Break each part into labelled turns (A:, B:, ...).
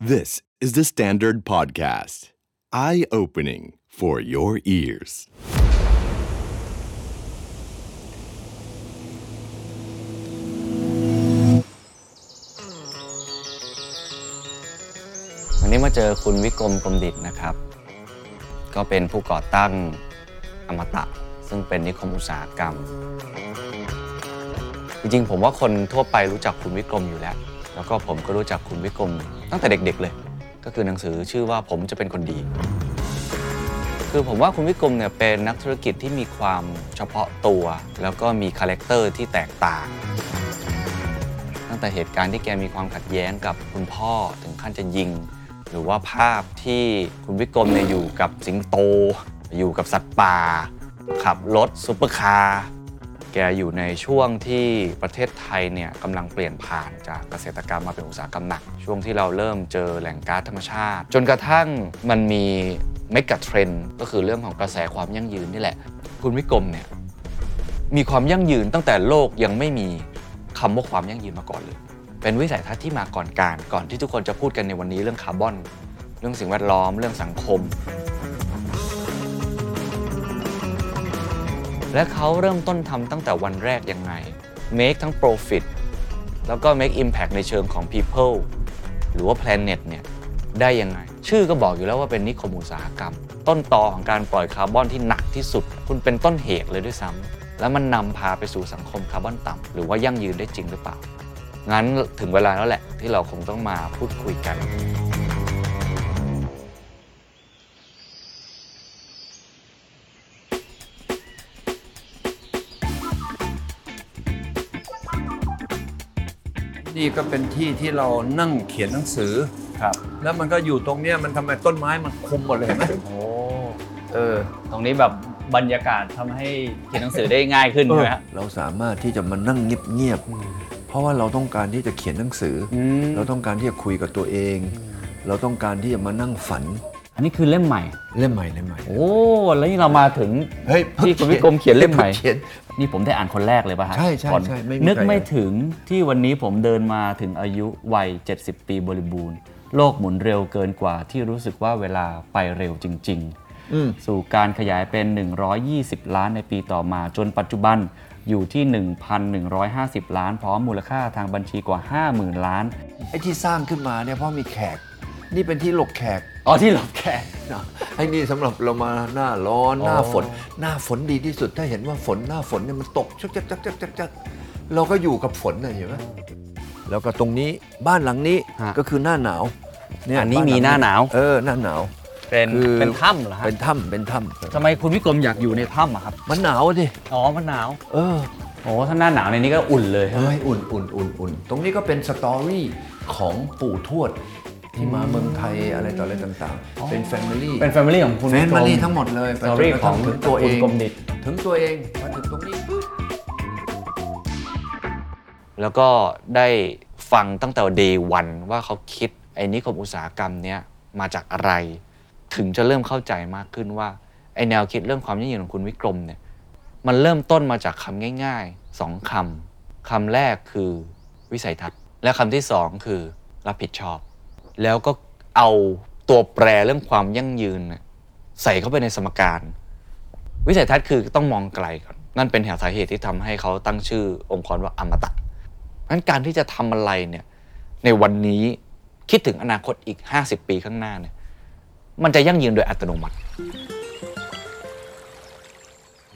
A: This is the Standard Podcast. Eye opening for your ears.
B: วันนี้มาเจอคุณวิกรมกรมดิตนะครับ ก็เป็นผู้ก่อตั้งอมตะ ซึ่งเป็นนิคมอุตสาหกรรม จริงๆ ผมว่าคนทั่วไปรู้จักคุณวิกรมอยู่แล้ว แล้วก็ผมก็รู้จักคุณวิกรมตั้งแต่เด็กๆเลย ก็คือหนังสือชื่อว่าผมจะเป็นคนดี คือผมว่าคุณวิกรมเนี่ยเป็นนักธุรกิจที่มีความเฉพาะตัว แล้วก็มี character ที่แตกต่าง ตั้งแต่เหตุการณ์ที่แกมีความขัดแย้งกับคุณพ่อถึงขั้นจะยิง หรือว่าภาพที่คุณวิกรมเนี่ยอยู่กับสิงโต อยู่กับสัตว์ป่า ขับรถซุปเปอร์คาร์ แกอยู่ในช่วงที่ประเทศไทยเนี่ยกำลังเปลี่ยนผ่านจากเกษตรกรรมมาเป็นอุตสาหกรรมหนัก ช่วงที่เราเริ่มเจอแหล่งก๊าซธรรมชาติ จนกระทั่งมันมี megatrend ก็คือเรื่องของกระแสความยั่งยืนนี่แหละ คุณวิกรมเนี่ยมีความยั่งยืนตั้งแต่โลกยังไม่มีคำว่าความยั่งยืนมาก่อนเลย เป็นวิสัยทัศน์ที่มาก่อนกาล ก่อนที่ทุกคนจะพูดกันในวันนี้เรื่องคาร์บอน เรื่องสิ่งแวดล้อม เรื่องสังคม และเขาเริ่มต้นทำตั้งแต่วันแรกยังไง make ทั้ง profit แล้วก็ make impact ในเชิงของ people หรือว่า planet เนี่ยได้ยังไง ชื่อก็บอกอยู่แล้วว่าเป็นนิคมอุตสาหกรรม ต้นตอของการปล่อยคาร์บอนที่หนักที่สุด คุณเป็นต้นเหตุเลยด้วยซ้ำแล้วมันนำพาไปสู่สังคมคาร์บอนต่ำหรือว่ายั่งยืนได้จริงหรือเปล่า งั้นถึงเวลาแล้วแหละที่เราคงต้องมาพูดคุยกัน
C: นี่ก็เป็นที่ที่เรานั่งเขียนหนังสือ
B: ครับ
C: แล้วมันก็อยู่ตรงเนี้ยมันทำไมต้นไม้มันคุมหมดเลยเห็นไหม
B: โอ้
C: เออ
D: ตรงนี้แบบบรรยากาศทำให้เขียนหนังสือได้ง่ายขึ้นใช่ไหมฮะ
C: เราสามารถที่จะมานั่งเงียบๆเพราะว่าเราต้องการที่จะเขียนหนังสืออ
D: ม
C: เราต้องการที่จะคุยกับตัวเอง เราต้องการที่จะมานั่งฝัน
D: อันนี้คือเล่มใหม่
C: เล่มใหม่เล่มใหม่
D: โอ้แล้วนี่เรามาถึง
C: เฮ้ย
D: ที่คุณวิกรมเขียนเล่มใหม่
C: เขียน
D: นี่ผมได้อ่านคนแรกเลยป่ะฮะ
C: ใช่ใช่
D: ก่อน
C: ใช่ไม่มี
D: นึก
C: ใคร
D: ไม่ถึงที่วันนี้ผมเดินมาถึงอายุวัย 70 ปีบริบูรณ์ โลกหมุนเร็วเกินกว่าที่รู้สึกว่าเวลาไปเร็วจริง
C: อืม
D: ๆสู่การขยายเป็น 120 ล้านในปีต่อมาจนปัจจุบันอยู่ที่ 1,150 ล้าน พร้อมมูลค่าทางบัญชีกว่า 50,000 ล้าน
C: ไอ้ที่สร้างขึ้นมาเนี่ยเพราะมีแขก นี่เป็นที่หลบแขก
D: อ๋อที่หลบแขก
C: นะไอ้นี่สำหรับเรามาหน้าร้อน
D: อ๋อ
C: หน้าฝน หน้าฝนดีที่สุดถ้าเห็นว่าฝนหน้าฝนเนี่ยมันตกจักจักจักจักจักจักเราก็อยู่กับฝนนะเห็นไหมแล้วก็ตรงนี้บ้านหลังนี้
D: ฮะ
C: ก็คือหน้าหนาวเย
D: อันนี้
C: บ้
D: มี
C: ลัง
D: หน้าหนาว
C: เออหน้าหนาว
D: เป็น
C: คือ
D: เป็นถ้ำเหรอฮะ
C: เป็นถ้ำเป็นถ้ำ
D: ทำไมคุณวิกรมอยากอยู่ในถ้ำอะครับ
C: มันหนาวดิ
D: อ๋อ มันหนาว
C: เออ
D: โอ้ถ้าหน้าหนาวในนี้ก็อุ่นเลย
C: เฮ้ยอุ่นอุ่นอุ่นอุ่นตรงนี้ก็เป็นสตอรี่ของปู่ทวด ที่มาเมืองไทยอะไรต่ออะไรต่างๆ เป็นแฟมิลี่
D: เป็นแฟมิลี่ของคุณ
C: แฟ
D: วิกร
C: มิ
D: ม
C: ลี่ทั้งหมดเลย
D: สตอรี่ของ
C: ถึงตัวเอง
D: คุณกรมดิษฐ์
C: ถึงตัวเองมาถึงตรงนี้ปุ๊บ
B: แล้วก็ได้ฟังตั้งแต่ day one ว่าเขาคิดไอ้นิคมอุตสาหกรรมเนี้ยมาจากอะไร ถึงจะเริ่มเข้าใจมากขึ้นว่าไอ้แนวคิดเรื่องความยั่งยืนของคุณวิกรมเนี่ยมันเริ่มต้นมาจากคำง่ายๆสองคำคำแรกคือวิสัยทัศน์ และคำที่สองคือรับผิดชอบ แล้วก็เอาตัวแปรเรื่องความยั่งยืนเนี่ยใส่เข้าไปในสมการ วิสัยทัศน์คือต้องมองไกลก่อนนั่นเป็นเหตุสาเหตุที่ทำให้เขาตั้งชื่อองค์กรว่าอมตะงั้นการที่จะทำอะไรเนี่ยในวันนี้คิดถึงอนาคตอีก 50 ปีข้างหน้าเนี่ยมันจะยั่งยืนโดยอัตโนมัติ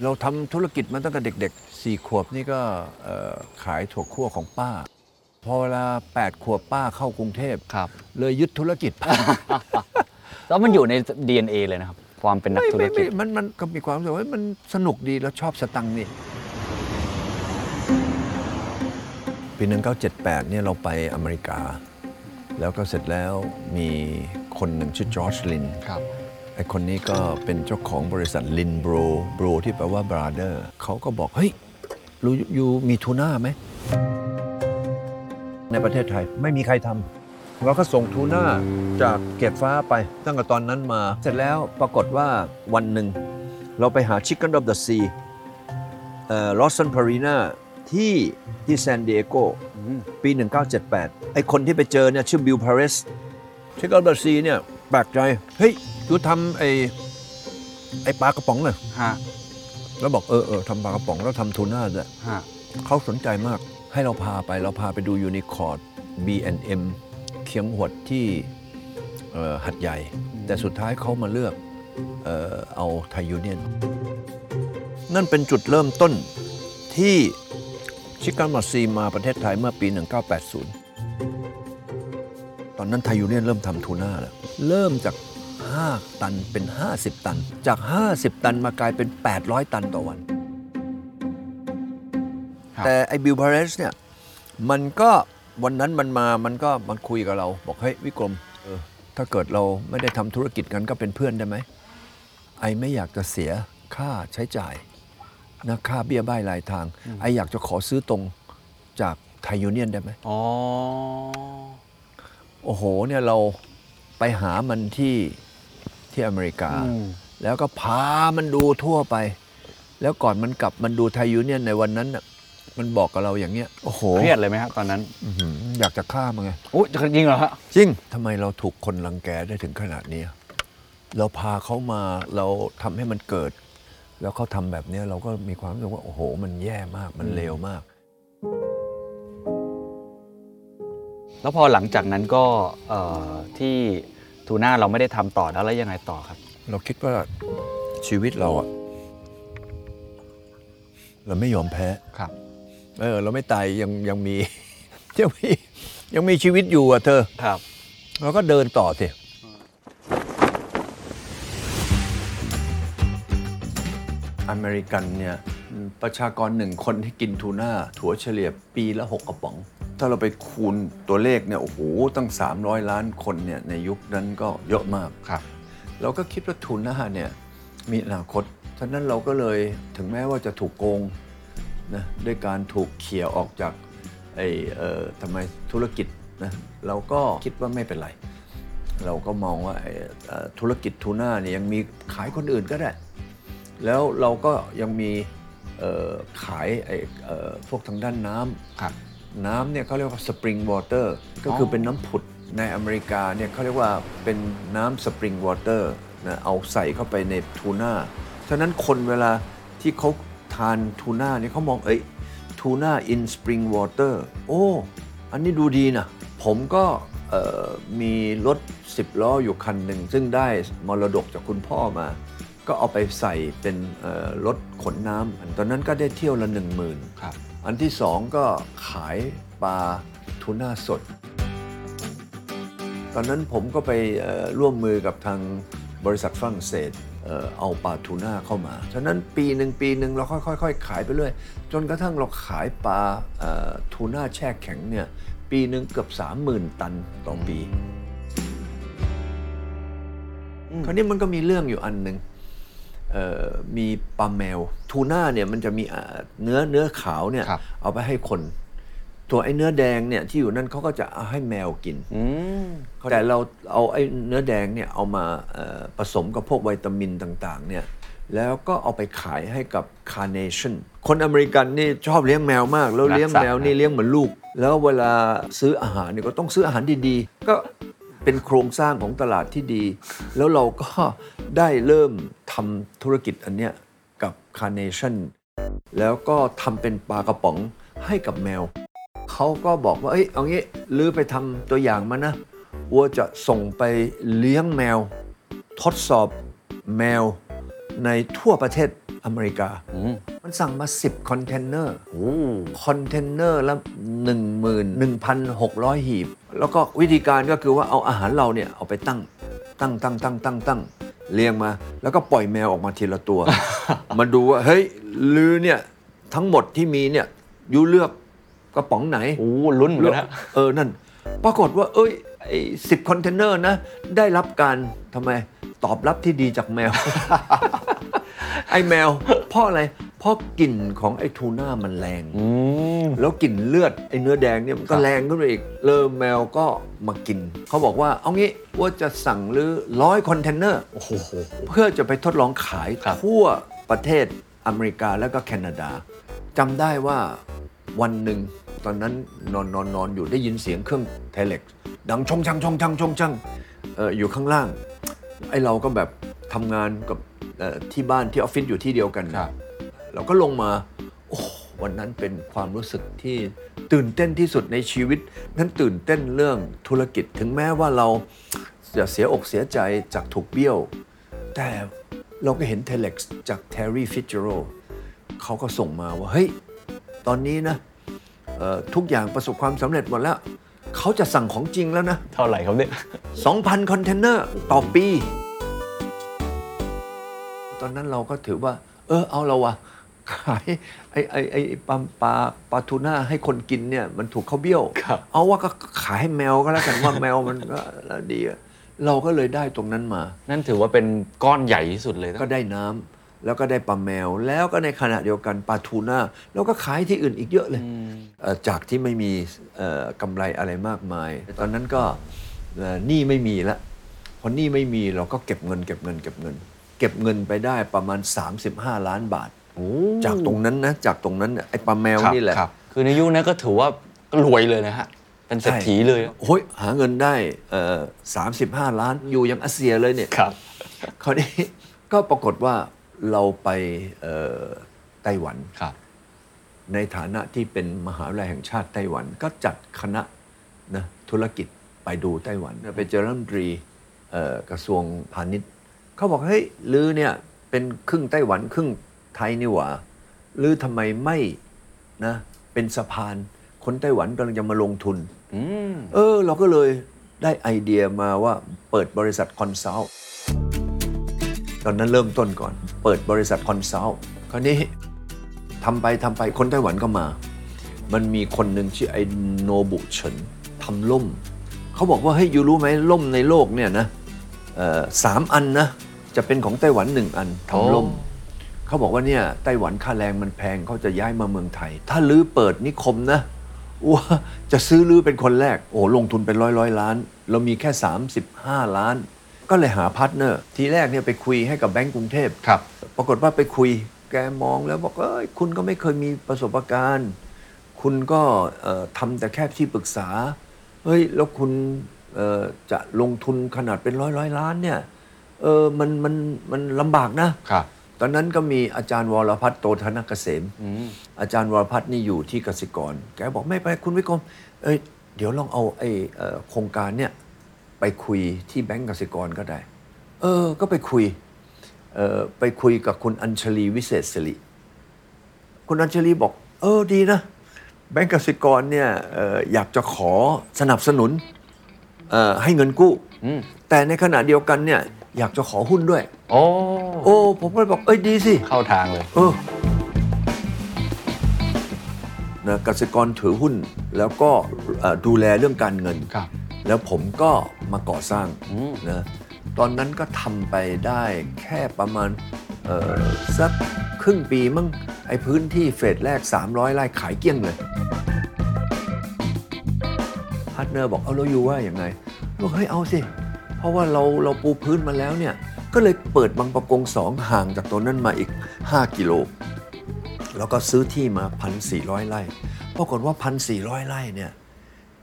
C: เราทำธุรกิจมาตั้งแต่เด็กๆสี่ขวบนี่ก็ขายถั่วคั่วของป้า พอเวลา8ขวบป้าเข้ากรุงเทพ
B: ครับ
C: เลยยึดธุรกิจป้า
D: แล้วมันอยู่ใน DNA เลยนะครับ ความเป็นนัก
C: ไม่
D: ธุร
C: ไม่
D: กิ
C: ไม่
D: จ
C: มันมันก็มีความรู้สึกว่ามันสนุกดีแล้วชอบสตังค์นี่ ปี1978เนี่ยเราไปอเมริกา แล้วก็เสร็จแล้วมีคนหนึ่งชื่อจอร์จลิน
B: ครับ
C: ไอคนนี้ก็เป็นเจ้าของบริษัทลินโบรโบรที่แปลว่า brother เขาก็บอก เฮ้ยรู้ you มีทูน่าไหม ในประเทศไทย ไม่มีใครทำเราก็ส่งทูน่าจากเก็บฟ้าไป ตั้งแต่ตอนนั้นมา เสร็จแล้วปรากฏว่าวันหนึ่ง เราไปหา Chicken of the Sea Ralston Purina ที่ที่ซานดิเอโกปี 1978 ไอคนที่ไปเจอเนี่ยชื่อบิลพาริสChicken of the Sea เนี่ยแปลกใจ เฮ้ย you ทำไอ้ไอ้ปลากระป๋องเลย
D: ฮะ
C: แล้วบอกเออเออทำปลากระป๋องแล้วทำทูน่าด้วย
D: ฮะ
C: เขาสนใจมาก ให้เราพาไปเราพาไปดูยูนิคอร์ด B&M เคียงหดที่หาดใหญ่ แต่สุดท้ายเขามาเลือกเออเอาไทยยูเนียน นั่นเป็นจุดเริ่มต้นที่ Chicken of the Sea มาประเทศไทยเมื่อปี 1980 ตอนนั้นไทยยูเนียนเริ่มทำทูน่าแล้ว เริ่มจาก 5 ตันเป็น 50 ตัน จาก 50 ตันมากลายเป็น 800 ตันต่อวัน แต่ไอ้บิลพาเรสเนี่ยมันก็วันนั้นมันมามันก็มันคุยกับเรา บอกเฮ้ยวิกรมเออถ้าเกิดเราไม่ได้ทำธุรกิจกันก็เป็นเพื่อนได้ไหม I ไม่อยากจะเสียค่าใช้จ่ายนะค่าเบี้ยใบ้รายทาง ไออยากจะขอซื้อตรงจากไทยยูเนียนได้ไหม
D: อ๋อ
C: โอ้โหเนี่ยเราไปหามันที่ที่อเมริกา
D: อืม
C: แล้วก็พามันดูทั่วไป แล้วก่อนมันกลับมันดูไทยยูเนียนในวันนั้นน่ะ มันบอกกับเราอย่างเงี้ยโอ้โห
D: เครียดเลยไหมครับตอนนั้น
C: อื้อหืออยากจะฆ่ามันไง
D: อุ้ยจริงเหรอฮะ
C: จริงทำไมเราถูกคนรังแกได้ถึงขนาดนี้เราพาเขามาเราทำให้มันเกิด แล้วเขาทำแบบเนี้ยเราก็มีความรู้สึกว่าโอ้โห มันแย่มากมันเลวมาก
D: แล้วพอหลังจากนั้นก็เอ่อที่ทูน่าเราไม่ได้ทำต่อแล้วแล้วยังไงต่อครับ
C: เราคิดว่าชีวิตเราอะเราไม่ยอมแพ้
D: ครับ
C: เออ เราไม่ตายยังยังมี ยังมียังมีชีวิตอยู่อะเธอ
D: ครับ
C: เราก็เดินต่อสิอเมริกันเนี่ยประชากรหนึ่งคนที่กินทูน่าถั่วเฉลี่ยปีละ 6 กระป๋อง ถ้าเราไปคูณตัวเลขเนี่ยโอ้โหตั้ง 300 ล้านคนเนี่ยในยุคนั้นก็เยอะมาก
D: ครับ
C: เราก็คิดว่าทูน่าเนี่ยมีอนาคต ฉะนั้นเราก็เลยถึงแม้ว่าจะถูกโกง นะด้วยการถูกเขี่ยออกจากไอ้เอ่อทำไมธุรกิจนะเราก็คิดว่าไม่เป็นไร เราก็มองว่าไอ้เอ่อธุรกิจทูน่าเนี่ยยังมีขายคนอื่นก็ได้ แล้วเราก็ยังมีเอ่อขายไอ้เอ่อพวกทางด้านน้ำ
D: ครับ
C: น้ำเนี่ยเขาเรียกว่า spring water ก็คือเป็นน้ำผุดในอเมริกาเนี่ยเขาเรียกว่าเป็นน้ำ spring water นะเอาใส่เข้าไปในทูน่าฉะนั้นคนเวลาที่เขา ทานทูน่าเนี่ยเขามองเอ้ยทูน่าอินสปริงวอเตอร์โอ้ อันนี้ดูดีนะ ผมก็เอ่อมีรถ 10 ล้ออยู่คันหนึ่ง ซึ่งได้มรดกจากคุณพ่อมา ก็เอาไปใส่เป็นเอ่อรถขนน้ำตอนนั้นก็ได้เที่ยวละ 1 0,000
D: ครับ
C: อันที่สองก็ขายปลาทูน่าสด ตอนนั้นผมก็ไปเอ่อร่วมมือกับทางบริษัทฝรั่งเศส เอ่อเอาปลาทูน่าเข้ามา ฉะนั้นปีหนึ่งปีหนึ่งเราค่อยๆขายไปเรื่อยจนกระทั่งเราขายปลาเอ่อทูน่าแช่แข็งเนี่ยปีหนึ่งเกือบ 30,000 ตันต่อปี คราวนี้มันก็มีเรื่องอยู่อันหนึ่งเอ่อมีปลาแมว ทูน่าเนี่ยมันจะมีอ่าเนื้อเนื้อขาวเนี่ย
D: ครับ
C: เอาไปให้คน ตัวไอ้เนื้อแดงเนี่ยที่อยู่นั่นเขาก็จะเอาให้แมวกิน
D: อืม
C: แต่เราเอาไอ้เนื้อแดงเนี่ยเอามาเอ่อผสมกับพวกวิตามินต่างๆเนี่ยแล้วก็เอาไปขายให้กับคาร์เนชั่นคนอเมริกันนี่ชอบเลี้ยงแมวมาก แล้วเลี้ยงแมวนี่เลี้ยงเหมือนลูก แล้วเวลาซื้ออาหารเนี่ยก็ต้องซื้ออาหารดีๆ ก็เป็นโครงสร้างของตลาดที่ดี แล้วเราก็ได้เริ่มทำธุรกิจอันเนี้ยกับคาร์เนชั่นแล้วก็ทำเป็นปลากระป๋องให้กับแมว เขาก็บอกว่าเอ้ยเอางี้ลื้อไปทำตัวอย่างมานะอั๊วจะส่งไปเลี้ยงแมว ทดสอบแมวในทั่วประเทศอเมริกา
D: อืม
C: มันสั่งมา 10 คอนเทนเนอร์
D: โอ้
C: คอนเทนเนอร์ละ11,600 หีบ แล้วก็วิธีการก็คือว่าเอาอาหารเราเนี่ย เอาไปตั้ง ตั้งตั้งตั้งตั้งตั้งเรียงมา แล้วก็ปล่อยแมวออกมาทีละตัว มาดูว่า เฮ้ยลือเนี่ย ทั้งหมดที่มีเนี่ยยูเลือก กระป๋องไหน
D: โหลุ้นเหมือนกันนะ
C: เออนั่น ปรากฏว่า เอ้ยไอ้สิบคอนเทนเนอร์นะ ได้รับการทำไมตอบรับที่ดีจากแมว ไอ้แมว เพราะอะไร เพราะกลิ่นของไอ้ทูน่ามันแรง
D: อืม
C: แล้วกลิ่นเลือดไอ้เนื้อแดงเนี่ยมันก็
D: ครับ
C: แรงขึ้นไปอีกเริ่มแมวก็มากิน เขาบอกว่าเอางี้ว่าจะสั่งหรือร้อยคอนเทนเนอร์
D: โอ้โห
C: เพื่อจะไปทดลองขาย
D: ครับ
C: ทั่วประเทศอเมริกาแล้วก็แคนาดาจำได้ว่าวันหนึ่ง ตอนนั้นนอนนอนนอนอยู่ได้ยินเสียงเครื่อง telex ดังชงชังชงชังชงชังเอ่ออยู่ข้างล่าง ไอ้เราก็แบบทำงานกับเอ่อที่บ้านที่ออฟฟิศอยู่ที่เดียวกัน
B: ครับ
C: เราก็ลงมาโอ้วันนั้นเป็นความรู้สึกที่ตื่นเต้นที่สุดในชีวิต นั้นตื่นเต้นเรื่องธุรกิจถึงแม้ว่าเราจะเสียอกเสียใจจากถูกเบี้ยว แต่เราก็เห็น telex จาก Terry Fitzgerald เขาก็ส่งมาว่า เฮ้ย ตอนนี้นะเอ่อ ทุกอย่างประสบความสำเร็จหมดแล้ว เขาจะสั่งของจริงแล้วนะ
B: เท่าไหร่ครับเนี่ย
C: 2,000 คอนเทนเนอร์ต่อปี ตอนนั้นเราก็ถือว่า เออเอาเราวะขายไอ้ไอ้ไอ้ปลาปลาปลาทูน่าให้คนกินเนี่ยมันถูกเขาเบี้ยว
B: ครับ
C: เอาว่าก็ขายให้แมวก็แล้วกันว่าแมวมันก็แล้วดีอะเราก็เลยได้ตรงนั้นมา
B: นั่นถือว่าเป็นก้อนใหญ่ที่สุดเลยนะ
C: ก็ได้น้ำ แล้วก็ได้ปลาแมว แล้วก็ในขณะเดียวกันปลาทูน่าแล้วก็ขายที่อื่นอีกเยอะเลยเอ่อจากที่ไม่มีเอ่อกำไรอะไรมากมาย ตอนนั้นก็เอ่อหนี้ไม่มีละพอหนี้ไม่มีเราก็เก็บเงิน เก็บเงิน เก็บเงิน เก็บเงินไปได้ประมาณ 35 ล้านบาทจากตรงนั้นนะจากตรงนั้นน่ะไอ้ปลาแมว
B: ครับ
C: นี่แหละ
B: ครับคือในยุคนั้นก็ถือว่าก็รวยเลยนะฮะเป็นเศรษฐีเลย
C: โอ้ยหาเงินได้เอ่อ35ล้านอยู่ยังอาเซียเลยเนี่ย
B: ครับ
C: คราวนี้ก็ปรากฏว่า เราไปเอ่อไต้หวัน
B: ครับ
C: ในฐานะที่เป็นมหาวิทยาลัยแห่งชาติไต้หวัน ก็จัดคณะนะธุรกิจไปดูไต้หวัน ไปเจอรัฐมนตรีเอ่อกระทรวงพาณิชย์เขาบอกเฮ้ยลื้อเนี่ยเป็นครึ่งไต้หวันครึ่งไทยนี่หว่าลื้อทำไมไม่นะเป็นสะพานคนไต้หวันกำลังจะมาลงทุน
B: อืม
C: เออ เราก็เลยได้ไอเดียมาว่าเปิดบริษัท consult ตอนนั้นเริ่มต้นก่อน เปิดบริษัท consult คราวนี้ทำไปทำไปคนไต้หวันก็มา มันมีคนหนึ่งชื่อไอ้โนบุเฉินทำร่ม เขาบอกว่าเฮ้ย you รู้ไหมร่มในโลกเนี่ยนะเอ่อสามอันนะ จะเป็นของไต้หวันหนึ่งอันทำร่ม
B: โอ้
C: เขาบอกว่าเนี่ยไต้หวันค่าแรงมันแพงเขาจะย้ายมาเมืองไทย ถ้าลื้อเปิดนิคมนะอั๊วจะซื้อลื้อเป็นคนแรก โอ้ลงทุนเป็นร้อยร้อยล้าน เรามีแค่ 35 ล้าน ก็เลยหา partner ทีแรกเนี่ยไปคุยให้กับแบงก์กรุงเทพ
B: ครับ
C: ปรากฏว่าไปคุย แกมองแล้วบอกเอ้ยคุณก็ไม่เคยมีประสบการณ์ คุณก็เอ่อทำแต่แค่ที่ปรึกษา เฮ้ยแล้วคุณเอ่อจะลงทุนขนาดเป็นร้อยร้อยล้านเนี่ย เออมันมันมันลำบากนะ
B: ครับ
C: ตอนนั้นก็มีอาจารย์วรพัฒน์โตธนกเกษม
B: อืม
C: อาจารย์วรพัฒน์นี่อยู่ที่กสิกร แกบอกไม่ไปคุณวิกรม เอ้ยเดี๋ยวลองเอาไอ้เอ่อโครงการเนี่ยไปคุยที่แบงก์กสิกรก็ได้ เออ ก็ไปคุยเอ่อ ไปคุยกับคุณอัญชลีวิเศษสิริคุณอัญชลีบอก เออดีนะ แบงก์กสิกรเนี่ยเอ่ออยากจะขอสนับสนุนเอ่อให้เงินกู้
B: อืม
C: แต่ในขณะเดียวกันเนี่ยอยากจะขอหุ้นด้วย
B: โอ้
C: โอ้ผมก็เลยบอก เอ้ยดีสิ
B: เข้าทางเลย
C: เออนะกสิกรถือหุ้นแล้วก็เอ่อดูแลเรื่องการเงิน
B: ครับ
C: แล้วผมก็มาก่อสร้าง
B: อืม
C: นะ ตอนนั้นก็ทำไปได้แค่ประมาณสักครึ่งปีมั้งไอพื้นที่ phase แรก 300ไร่ขายเกลี้ยงเลย partner บอกเอาแล้ว you ว่าอย่างไงบอกเฮ้ยเอาสิ เพราะว่าเราเราปูพื้นมาแล้วเนี่ย ก็เลยเปิดบางปะกงสองห่างจากตัวนั้นมาอีก 5 กิโล แล้วก็ซื้อที่มา 1,400 ไร่ปรากฏว่า 1,400 ไร่เนี่ย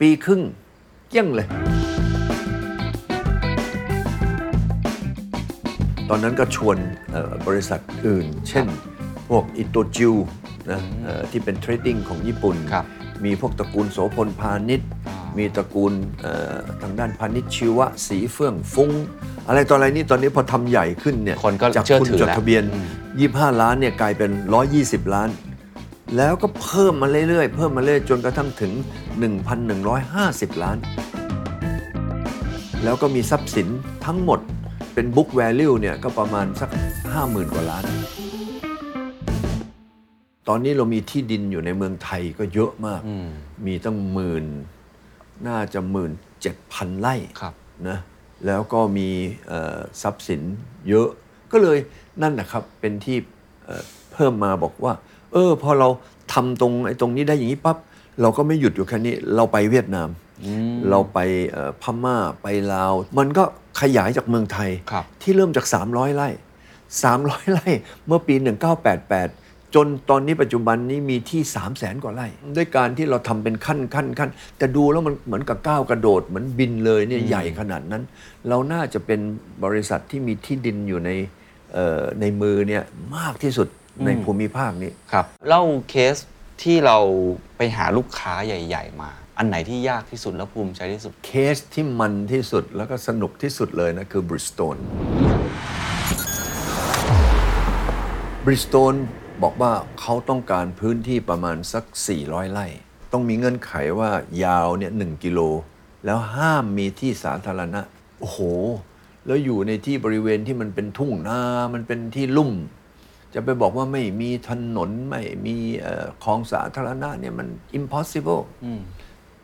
C: ปีครึ่งเกี้ยงเลย ตอนนั้นก็ชวนเอ่อบริษัทอื่น เช่น พวกอิโตจิวนะเอ่อที่เป็นเทรดดิ้งของญี่ปุ่น
B: ครับ
C: มีพวกตระกูลโสพลพาณิชย์
B: อ่ามี
C: มีตระกูลเอ่อทางด้านพาณิชย์ชีวะสีเฟื่องฟุ้ง อะไรต่ออะไรนี่ตอนนี้พอทำใหญ่ขึ้นเนี่ย
B: คนก็
C: จาก
B: เชื่อ
C: คุณ
B: ถือ
C: จด
B: แล้ว
C: ทะเบียน
B: อืม
C: 25 ล้านเนี่ยกลายเป็น 120 ล้าน แล้วก็เพิ่มมาเรื่อยๆ เพิ่มมาเรื่อยจนกระทั่งถึง 1,150 ล้าน แล้วก็มีทรัพย์สินทั้งหมด เป็น book value เนี่ยก็ประมาณสัก 50,000 กว่าล้าน ตอนนี้เรามีที่ดินอยู่ในเมืองไทยก็เยอะมาก
B: อืม
C: มีตั้งหมื่น น่าจะหมื่นเจ็ดพันไร่
B: ครับ
C: นะ แล้วก็มีเอ่อทรัพย์สินเยอะ ก็เลยนั่นนะครับเป็นที่เอ่อเพิ่มมาบอกว่า เออพอเราทำตรงไอ้ตรงนี้ได้อย่างนี้ปั๊บเราก็ไม่หยุดอยู่แค่นี้ เราไปเวียดนาม เราไปเอ่อพม่าไปลาว มันก็ ขยายจากเมืองไทย
B: ครับ
C: ที่เริ่มจาก 300 ไร่ 300 ไร่ เมื่อปี 1988 จนตอนนี้ปัจจุบันนี้มีที่ 3 0 0แสนกว่าไร่ ด้วยการที่เราทำเป็นขั้นขั้นขั้นแต่ดูแล้วมันเหมือนกับก้าวกระโดด เหมือนบินเลยเนี่ยใหญ่ขนาดนั้น เราน่าจะเป็นบริษัทที่มีที่ดินอยู่ในเอ่อในมือเนี่ยมากที่สุดในภูมิภาคนี้
B: ครับ เล่าเคสที่เราไปหาลูกค้าใหญ่ ๆ มา อันไหนที่ยากที่สุดและภูมิใจที่สุด
C: เคสที่มันที่สุดแล้วก็สนุกที่สุดเลยนะ คือบริดจสโตนบริดจสโตนบอกว่าเขาต้องการพื้นที่ประมาณสัก 400 ไร่ ต้องมีเงื่อนไขว่ายาวเนี่ยหกิโล แล้วห้ามมีที่สาธารณะ โอ้โห แล้วอยู่ในที่บริเวณที่มันเป็นทุ่งนา มันเป็นที่ลุ่ม จะไปบอกว่าไม่มีถนน ไม่มีเอ่อคลองสาธารณะเนี่ยมัน impossible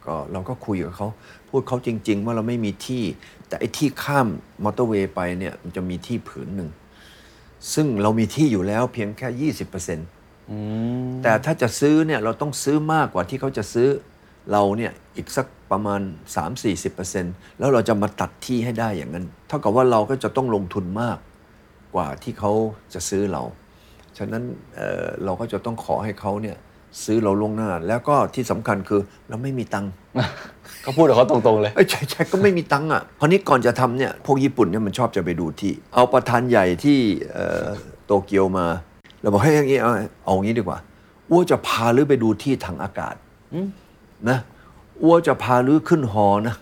C: ก็เราก็คุยกับเขาพูดเขาจริง ๆ ว่าเราไม่มีที่ แต่ไอ้ที่ข้ามมอเตอร์เวย์ไปเนี่ยมันจะมีที่ผืนหนึ่ง ซึ่งเรามีที่อยู่แล้วเพียงแค่ 20%แต่ถ้าจะซื้อเนี่ยเราต้องซื้อมากกว่าที่เขาจะซื้อเราเนี่ยอีกสักประมาณ 3-40%แล้วเราจะมาตัดที่ให้ได้อย่างนั้น เท่ากับว่าเราก็จะต้องลงทุนมากกว่าที่เขาจะซื้อเรา ฉะนั้นเอ่อเราก็จะต้องขอให้เขาเนี่ย ซื้อเราล่วงหน้า แล้วก็ที่สำคัญคือเราไม่มีตังค์
B: ก็พูดกับเขาตรงๆเลย
C: เอ้ยใช่ใช่ก็ไม่มีตังค์อะคราวนี้ก่อนจะทำเนี่ยพวกญี่ปุ่นเนี่ยมันชอบจะไปดูที่ เอาประธานใหญ่ที่เอ่อโตเกียวมาเราบอกให้ยอย่างนี้เอาเอาอย่างนี้ดีกว่าอ้วจะพาลือไปดูที่ทางอากาศนะอ้วจะพาลือขึ้นฮอนะ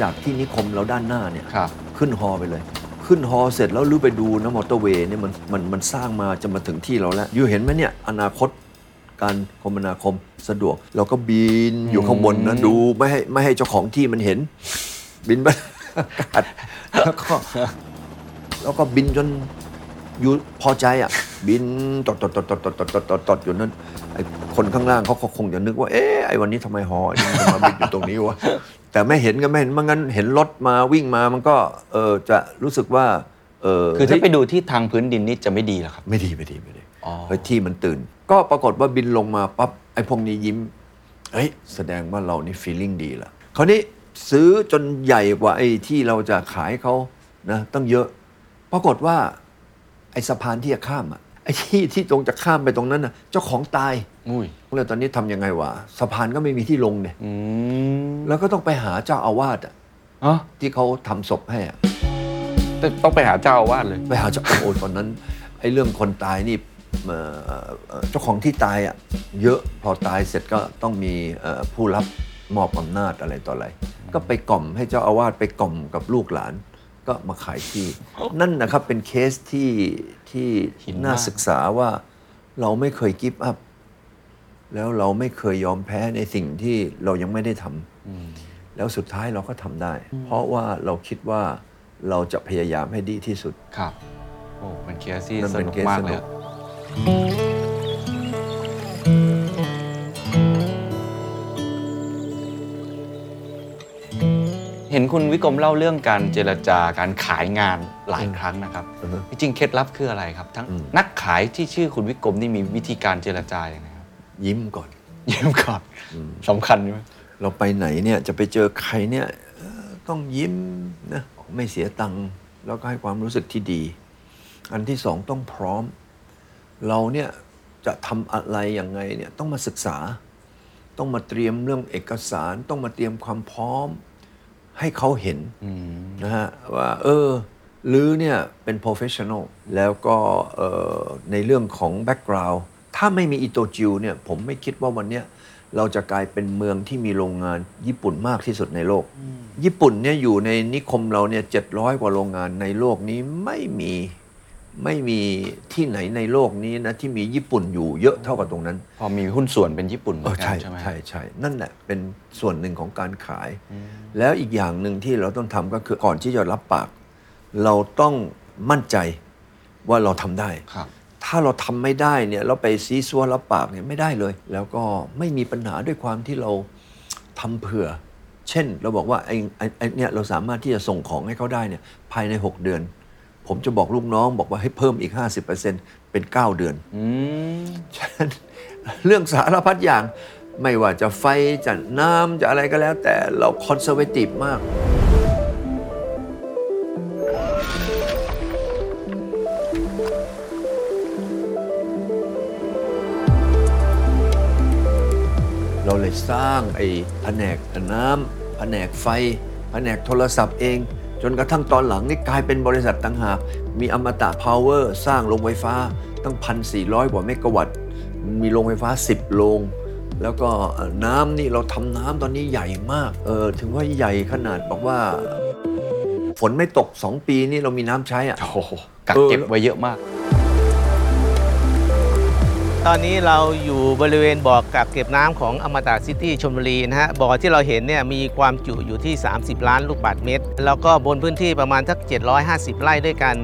C: จากที่นิคมเราด้านหน้าเนี่ย
B: ครับ
C: ขึ้นฮอไปเลยขึ้นฮอเสร็จแล้วลือไปดูนะมอเตอร์เวย์เนี่ยมันมันมันสร้างมาจะมาถึงที่เราแล้ว อยู่เห็นไหมเนี่ย อนาคต การคมนาคมสะดวก เราก็บินอยู่ข้างบนนะดูไม่ให้ไม่ให้เจ้าของที่มันเห็น บินไปอากาศแล้วก็แล้วก็บินจนอยู่พอใจอะ บินตดตดตดตดตดตดตดตดตดอยู่นั่นไอ้คนข้างล่างเขาก็คงจะนึกว่า เอ๊ะไอ้วันนี้ทำไมฮอนี่มันมาบินอยู่ตรงนี้วะแต่ไม่เห็นก็ไม่เห็นมันงั้นเห็นรถมาวิ่งมามันก็เออจะรู้สึกว่าเออ
B: คือถ้า
C: เฮ้ย
B: ไปดูที่ทางพื้นดินนี่จะไม่ดีเหรอครับ
C: ไม่ดีไม่ดีไม่ดี
B: อ๋อ
C: เฮ้ยที่มันตื่น ก็ปรากฏว่าบินลงมาปั๊บไอ้พวกนี้ยิ้มเฮ้ยแสดงว่าเรานี่ feeling ดีละคราวนี้ซื้อจนใหญ่กว่าไอ้ที่เราจะขายเขานะตั้งเยอะ ปรากฏว่า ไอ้สะพานที่จะข้ามอะไอ้ที่ที่ตรงจะข้ามไปตรงนั้นนะเจ้าของตาย
B: อุ้ย
C: แล้วตอนนี้ทำยังไงวะสะพานก็ไม่มีที่ลงเนี่ย
B: อืม
C: แล้วก็ต้องไปหาเจ้าอาวาสอะ
B: อ๋อ
C: ที่เขาทำศพให้อะ
B: แต่ต้องไปหาเจ้าอาวาสเลย
C: ไปหาเจ้าโอ้ตอนนั้นไอ้เรื่องคนตายนี่ เอ่อเอ่อเจ้าของที่ตายอะเยอะพอตายเสร็จก็ต้องมีเอ่อผู้รับมอบอำนาจอะไรต่ออะไร ก็ไปกล่อมให้เจ้าอาวาสไปกล่อมกับลูกหลาน ก็มาขายที่ นั่นนะครับเป็นเคสที่ที่
B: หินมาก
C: น่าศึกษาว่าเราไม่เคยกิฟต์อัพแล้วเราไม่เคยยอมแพ้ในสิ่งที่เรายังไม่ได้ทำแล้วสุดท้ายเราก็ทำได้ เพราะว่าเราคิดว่าเราจะพยายามให้ดีที่สุด
B: ครับโอ้เป็นเคสที่
C: นั่น
B: ส
C: เป็น
B: นุก
C: เคส
B: มาก
C: สนุก
B: เลยอะ เห็นคุณวิกรมเล่าเรื่องการเจรจาการขายงานหลายครั้งนะครับ
C: อือฮึ
B: จริงๆเคล็ดลับคืออะไรครับ ทั้ง
C: อืม
B: นักขายที่ชื่อคุณวิกรมนี่มีวิธีการเจรจาอย่างไรครับ
C: ยิ้มก่อน
B: ยิ้มก่อนสำคัญใช่ไหม
C: เราไปไหนเนี่ยจะไปเจอใครเนี่ยเอ่อต้องยิ้มนะไม่เสียตังค์แล้วก็ให้ความรู้สึกที่ดี อันที่สองต้องพร้อม เราเนี่ยจะทำอะไรยังไงเนี่ยต้องมาศึกษา ต้องมาเตรียมเรื่องเอกสาร ต้องมาเตรียมความพร้อม ให้เขาเห็นนะฮะว่าเออลือเนี่ยเป็น professional แล้วก็เอ่อในเรื่องของ background ถ้าไม่มีอิโตจิวเนี่ยผมไม่คิดว่าวันเนี้ยเราจะกลายเป็นเมืองที่มีโรงงานญี่ปุ่นมากที่สุดในโลก ญี่ปุ่นเนี่ยอยู่ในนิคมเราเนี่ยเจ็ดร้อยกว่าโรงงานในโลกนี้ไม่มี ไม่มีที่ไหนในโลกนี้นะที่มีญี่ปุ่นอยู่เยอะเท่ากับตรงนั้น
B: พอมีหุ้นส่วนเป็นญี่ปุ่นเหมื
C: เอ
B: อ
C: อน
B: กั
C: ใช่
B: นใช่ไหม
C: ใช่ใช่นั่นแหละเป็นส่วนหนึ่งของการขาย แล้วอีกอย่างหนึ่งที่เราต้องทำก็คือก่อนที่จะรับปาก เราต้องมั่นใจว่าเราทำได้
B: ครับ
C: ถ้าเราทำไม่ได้เนี่ยเราไปซีซัวรับปากเนี่ยไม่ได้เลย แล้วก็ไม่มีปัญหาด้วยความที่เราทำเผื่อ เช่น เราบอกว่าไอ้ไอ้ไอ้เนี่ยเราสามารถที่จะส่งของให้เขาได้เนี่ยภายใน 6 เดือน ผมจะบอกลูกน้องบอกว่าให้เพิ่มอีก 50%เป็น 9 เดือนฉะนั้นเรื่องสารพัดอย่างไม่ว่าจะไฟจะน้ำจะอะไรก็แล้ว แต่เราคอนเซอร์เวทีฟมาก
B: เราเลย
C: สร้างไอ้แผนกน้ำแผนกไฟแผนกโทรศัพท์เอง จนกระทั่งตอนหลังนี่กลายเป็นบริษัทต่างหาก มีอมตะพาวเวอร์สร้างโรงไฟฟ้าตั้ง 1,400กว่าเมกะวัตต์ มีโรงไฟฟ้า 10 โรง แล้วก็น้ำนี่เราทำน้ำตอนนี้ใหญ่มาก เออถึงว่าใหญ่ขนาดบอกว่า ฝนไม่ตก 2 ปีนี่เรามีน้ำใช้อะ
B: โอ้โหกักเก็บไว้เยอะมาก
E: ตอนนี้เราอยู่บริเวณบ่อกักเก็บน้ำของอมตะซิตี้ชลบุรีนะฮะบ่อที่เราเห็นเนี่ยมีความจุอยู่ที่ 30 ล้านลูกบาศก์เมตร แล้วก็บนพื้นที่ประมาณสัก 750 ไร่ด้วยกัน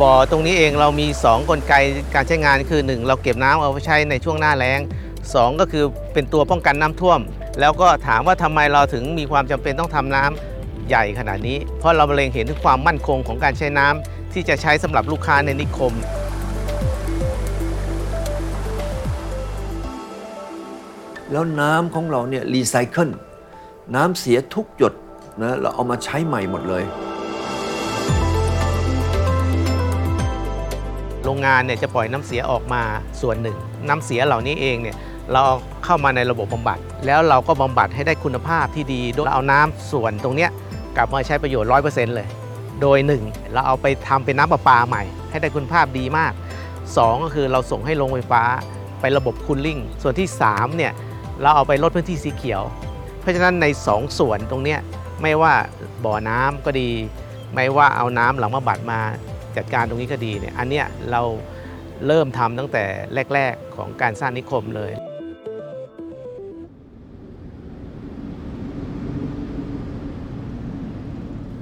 E: บ่อตรงนี้เองเรามี 2 กลไกการใช้งานคือ 1 เราเก็บน้ำเอาไว้ใช้ในช่วงหน้าแล้ง 2 ก็คือเป็นตัวป้องกันน้ำท่วม แล้วก็ถามว่าทำไมเราถึงมีความจำเป็นต้องทำน้ำใหญ่ขนาดนี้ เพราะเราเล็งเห็นถึงความมั่นคงของการใช้น้ำที่จะใช้สำหรับลูกค้าในนิคม
C: แล้วน้ำของเราเนี่ยรีไซเคิลน้ำเสียทุกหยดนะเราเอามาใช้ใหม่หมดเลย
E: โรงงานเนี่ยจะปล่อยน้ำเสียออกมาส่วนหนึ่ง น้ำเสียเหล่านี้เองเนี่ยเราเข้ามาในระบบบำบัด แล้วเราก็บำบัดให้ได้คุณภาพที่ดีโดยเราเอาน้ำส่วนตรงเนี้ยกลับมาใช้ประโยชน์ 100%เลย โดย 1 เราเอาไปทำเป็นน้ำประปาใหม่ ให้ได้คุณภาพดีมาก 2 ก็คือเราส่งให้โรงไฟฟ้าไประบบคูลลิ่งส่วนที่3เนี่ย เราเอาไปลดพื้นที่สีเขียว เพราะฉะนั้นใน2ส่วนตรงนี้ไม่ว่าบ่อน้ำก็ดี ไม่ว่าเอาน้ำหลังมาบัดมาจัดการตรงนี้ก็ดีเนี่ยอันเนี้ยเราเริ่มทำตั้งแต่แรก ๆของการสร้างนิคมเลย